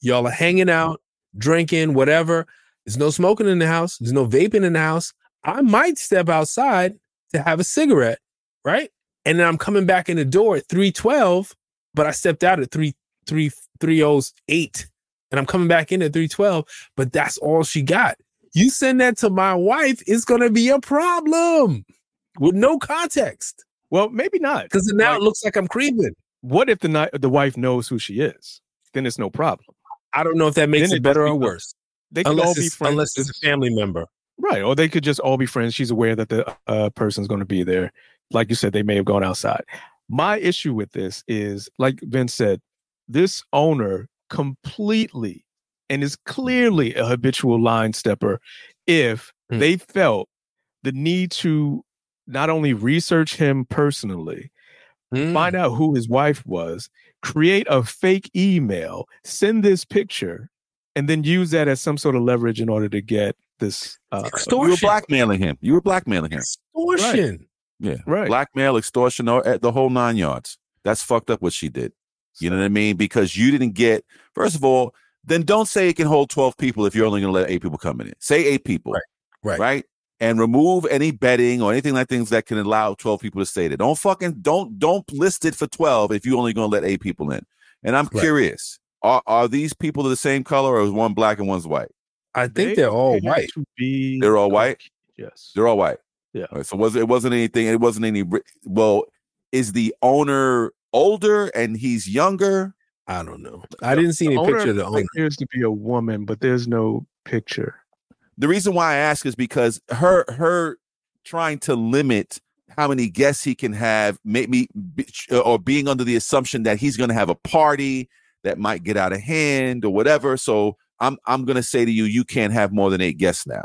B: Y'all are hanging out, drinking, whatever. There's no smoking in the house. There's no vaping in the house. I might step outside to have a cigarette, right? And then I'm coming back in the door at 312, but I stepped out at 3 3 308 and I'm coming back in at 312, but that's all she got. You send that to my wife, it's gonna be a problem with no context.
C: Well, maybe not.
B: Because now
C: Like-
B: it looks like I'm creeping.
C: What if the the wife knows who she is? Then it's no problem.
B: I don't know if that makes
C: Then
B: it better or worse.
C: They could all
B: Unless
C: be
B: it's,
C: friends.
B: unless it's a family member.
C: Right. Or they could just all be friends. She's aware that the uh, person's going to be there. Like you said, they may have gone outside. My issue with this is, like Vince said, this owner completely and is clearly a habitual line stepper if
B: Hmm.
C: they felt the need to not only research him personally,
B: Mm.
C: find out who his wife was, create a fake email, send this picture, and then use that as some sort of leverage in order to get this uh, extortion.
A: You were
B: Extortion.
A: blackmailing him. You were blackmailing him.
B: Extortion.
A: Yeah.
C: Right.
A: Blackmail, extortion, or at the whole nine yards. That's fucked up what she did. You know what I mean? Because you didn't get, first of all, then don't say it can hold 12 people if you're only going to let eight people come in. it. Say eight people.
B: Right, right.
A: Right. And remove any bedding or anything like things that can allow 12 people to stay there. Don't fucking, don't, don't list it for 12 if you're only going to let eight people in. And I'm
B: Right.
A: curious, are, are these people the same color or is one black and one's white?
B: I think they're all
C: appear
B: white.
C: be
A: They're all white?
C: Yes.
A: They're all white.
C: Yeah.
A: All right, so was it wasn't anything. It wasn't any. Well, is the owner older and he's younger?
B: I don't know. I didn't see any
C: owner
B: picture of the owner.
C: appears to be a woman, but there's no picture.
A: The reason why I ask is because her her trying to limit how many guests he can have, maybe uh, or being under the assumption that he's going to have a party that might get out of hand or whatever. So I'm I'm going to say to you, you can't have more than eight guests now.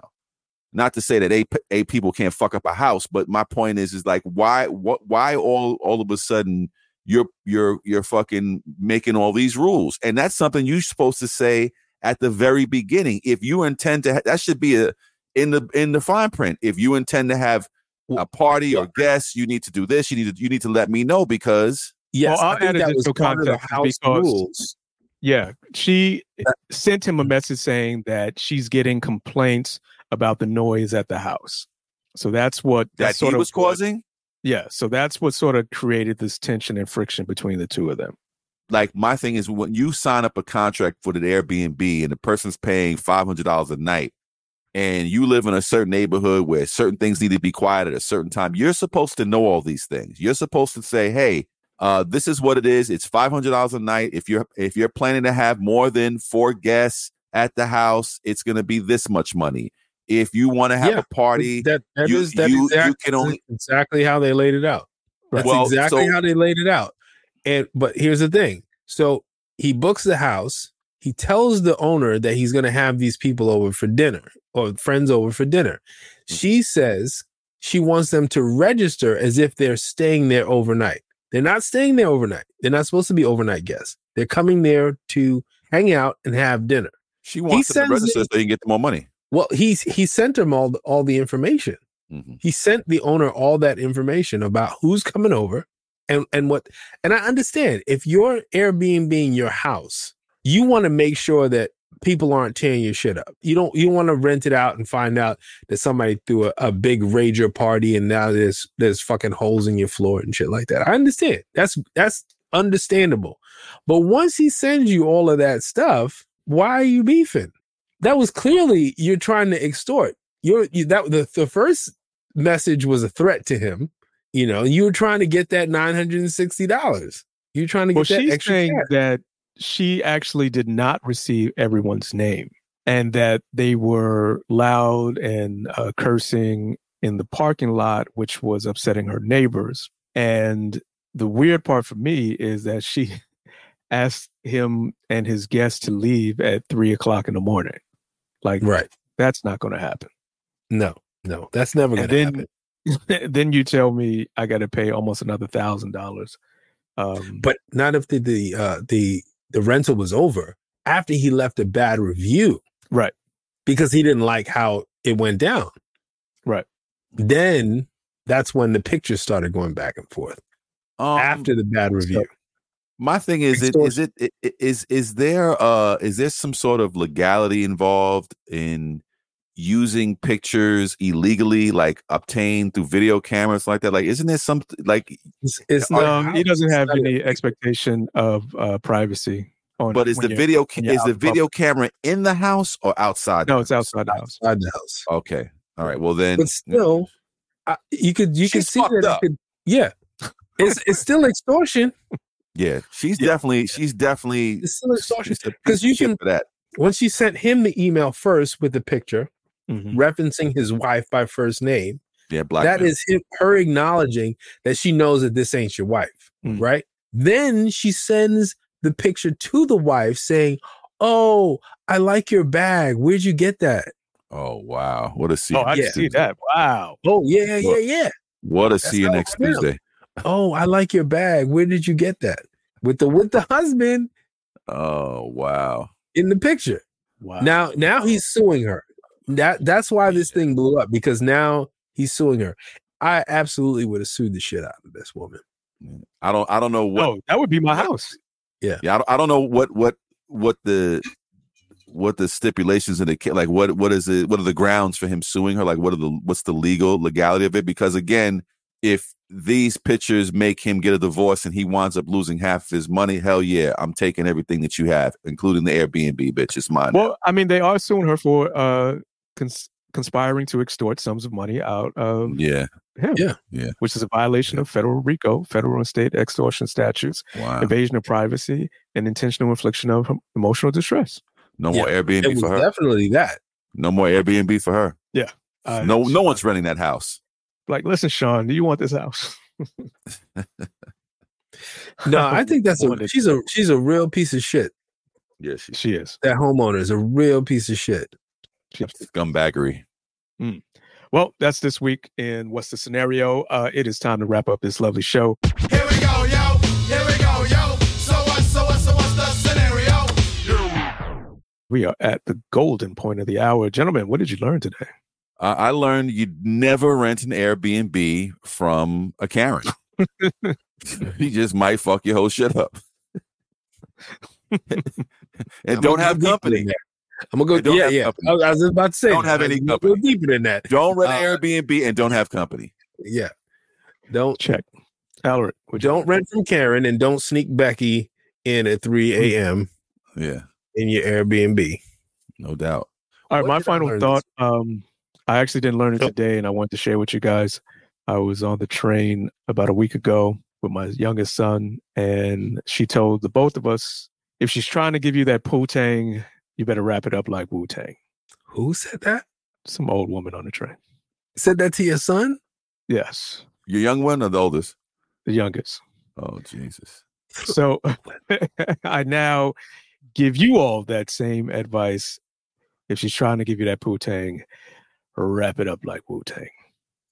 A: Not to say that eight eight people can't fuck up a house, but my point is is like why what why all all of a sudden you're you're you're fucking making all these rules, and that's something you're supposed to say at the very beginning. If you intend to, ha- that should be a in the in the fine print. If you intend to have a party or guests, you need to do this. You need to you need to let me know because
B: Yes,
C: Well, I'll
B: I think that was part of the
C: context
B: house
C: because-
B: rules.
C: Yeah, she sent him a message saying that she's getting complaints about the noise at the house. So that's what
A: that
C: that's
A: he
C: sort of
A: was
C: what-
A: causing.
C: Yeah, so that's what sort of created this tension and friction between the two of them.
A: Like my thing is when you sign up a contract for the Airbnb and the person's paying five hundred dollars a night, and you live in a certain neighborhood where certain things need to be quiet at a certain time, you're supposed to know all these things. You're supposed to say, "Hey, uh, this is what it is. It's five hundred dollars a night. If you're if you're planning to have more than four guests at the house, it's going to be this much money. If you want to have
B: Yeah,
A: a party,
B: That, that
A: you-
B: is- that
A: you-
B: exact-
A: you can only-
B: exactly how they laid it out. That's
A: Well,
B: exactly
A: so-
B: how they laid it out. And but here's the thing. So he books the house. He tells the owner that he's going to have these people over for dinner or friends over for dinner. Mm. She says she wants them to register as if they're staying there overnight. They're not staying there overnight. They're not supposed to be overnight guests. They're coming there to hang out and have dinner.
A: She wants them to register
B: it-
A: so you can get more money.
B: Well, he's he sent him all the, all the information.
A: Mhm.
B: He sent the owner all that information about who's coming over and and what. And I understand if you're Airbnb your house, you want to make sure that people aren't tearing your shit up. You don't you want to rent it out and find out that somebody threw a, a big rager party and now there's there's fucking holes in your floor and shit like that. I understand. That's that's understandable. But once he sends you all of that stuff, why are you beefing? That was clearly you're trying to extort. You're you, that the, the first message was a threat to him. You know, you were trying to get that nine hundred and sixty dollars. You're trying to get
C: Well,
B: that
C: she's
B: extra
C: saying that she actually did not receive everyone's name and that they were loud and uh, cursing in the parking lot, which was upsetting her neighbors. And the weird part for me is that she (laughs) asked him and his guests to leave at three o'clock in the morning. Like,
B: Right.
C: that's not going to happen.
B: No, no, that's never gonna
C: then,
B: happen. (laughs)
C: then you tell me I got to pay almost another thousand dollars. Um,
B: But not if the the uh, the the rental was over after he left a bad review.
C: Right.
B: Because he didn't like how it went down.
C: Right.
B: Then that's when the pictures started going back and forth
A: Um,
B: after the bad review.
A: My thing is, it is it i- i- is is there uh is there some sort of legality involved in using pictures illegally, like obtained through video cameras like that? Like, isn't there some like?
B: It's, it's
C: no, Um, he doesn't have
B: not a-
C: any expectation of uh, privacy. On
A: But is the video ca- is the
C: in public.
A: video camera in the house or outside? the
C: No, it's
A: house?
C: outside the house.
B: outside the house.
A: Okay, all right. Well then,
B: But still, I, you could you could see that.
A: up.
B: could- yeah, it's it's still extortion.
A: Yeah, she's
C: Yeah.
A: definitely she's definitely
B: It's still extortion
A: she's a
B: 'Cause
A: piece
B: you
A: of shit
B: can-
A: for that.
B: when she sent him the email first with the picture
C: Mhm.
B: referencing his wife by first name.
A: Yeah, black.
B: that is him, her acknowledging that she knows that this ain't your wife,
C: Mm.
B: right? Then she sends the picture to the wife saying, "Oh, I like your bag. Where'd you get that?
A: Oh wow, what a see!
C: Oh, I
B: Yeah.
C: see that. Wow.
B: Oh, yeah, yeah, yeah.
A: What a see you next. Tuesday.
B: Oh, I like your bag. Where did you get that? With the with the husband
A: Oh wow.
B: in the picture.
C: Wow.
B: Now, now he's suing her. That that's why this thing blew up because now he's suing her. I absolutely would have sued the shit out of this woman.
A: I don't I don't know what
C: oh, that would be my house.
A: Yeah, Yeah. I don't, I don't know what what what the what the stipulations in the ca- like what what is it what are the grounds for him suing her like what are the what's the legal legality of it because again if these pictures make him get a divorce and he winds up losing half of his money hell yeah I'm taking everything that you have including the Airbnb bitch it's mine
C: Well, I mean, they are suing her for uh, cons- conspiring to extort sums of money out of
A: yeah
C: him.
B: Yeah. Yeah.
C: Which is a violation of federal RICO, federal and state extortion statutes,
A: wow
C: invasion of privacy, and intentional infliction of emotional distress.
A: no more Airbnb
B: It was
A: for her
B: definitely that.
A: no more Airbnb for her
C: Uh,
A: no no one's renting that house
C: like, listen, Sean, do you want this house? (laughs)
B: No, I think that's (laughs) a she's a she's a real piece of shit.
A: yeah she's
C: She is.
B: That homeowner is a real piece of shit.
C: She is.
A: scumbaggery
C: Well, that's this week in What's the Scenario? Uh, it is time to wrap up this lovely show.
F: Here we go, yo. Here we go, yo. So what, so what, so what's the scenario?
C: We are at the golden point of the hour. Gentlemen, what did you learn today?
A: Uh, I learned you'd never rent an Airbnb from a Karen. (laughs) he just might fuck your whole shit up. and
B: I'm
A: don't have company.
B: I'm gonna go.
A: don't
B: Yeah, yeah.
A: company.
B: I was, I was about to say.
A: Don't have any
B: I'm gonna
A: company.
B: Go deeper than that.
A: Don't rent
B: Uh,
A: an Airbnb and don't have company.
B: Yeah. Don't
C: Check. Alaric, would you
B: don't rent from Karen and don't sneak Becky in at 3 a.m.
A: Yeah,
B: in your Airbnb.
A: no doubt.
C: All right,
B: What
C: my final
B: learn
C: thought. Um, I actually didn't learn it today, and I wanted to share with you guys. I was on the train about a week ago with my youngest son, and she told the both of us, if she's trying to give you that Wu Tang, you better wrap it up like Wu Tang.
B: Who said that?
C: Some old woman on the train.
B: Said that to your son?
C: Yes,
A: Your young one or the oldest?
C: the youngest.
A: Oh Jesus.
C: So (laughs) (laughs) I now give you all that same advice. If she's trying to give you that Wu Tang, wrap it up like Wu Tang.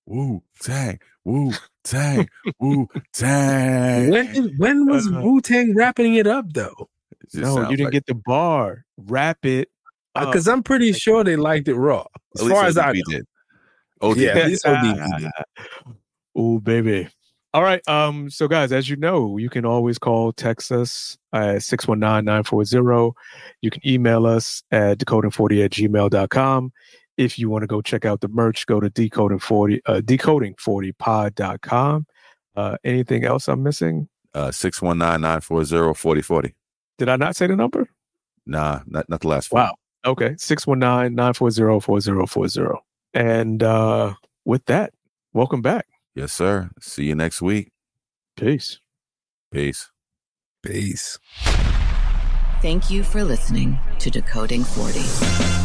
A: Woo tang, woo tang, woo tang.
B: When did, when was
C: Uh,
B: Wu Tang wrapping it up though?
A: It
C: No, you didn't
A: like-
C: get the bar. Wrap it. up.
B: Because I'm pretty sure they liked it raw. As
A: at least
B: far as I
A: ODB
B: know.
A: did. ODB.
B: Yeah, at least ODB did. (laughs)
C: Oh, baby. All right. Um, so guys, as you know, you can always call, text us at 619-940. You can email us at decoding40 at gmail.com. If you want to go check out the merch, go to decoding40, uh, decoding40pod.com. Uh, anything else I'm missing?
A: Uh, 619-940-4040.
C: Did I not say the number?
A: Nah, not, not the last one.
C: Wow. Okay. 619-940-4040. And uh, with that, welcome back.
A: Yes, sir. See you next week.
C: Peace.
A: Peace.
B: Peace.
D: Thank you for listening to Decoding 40.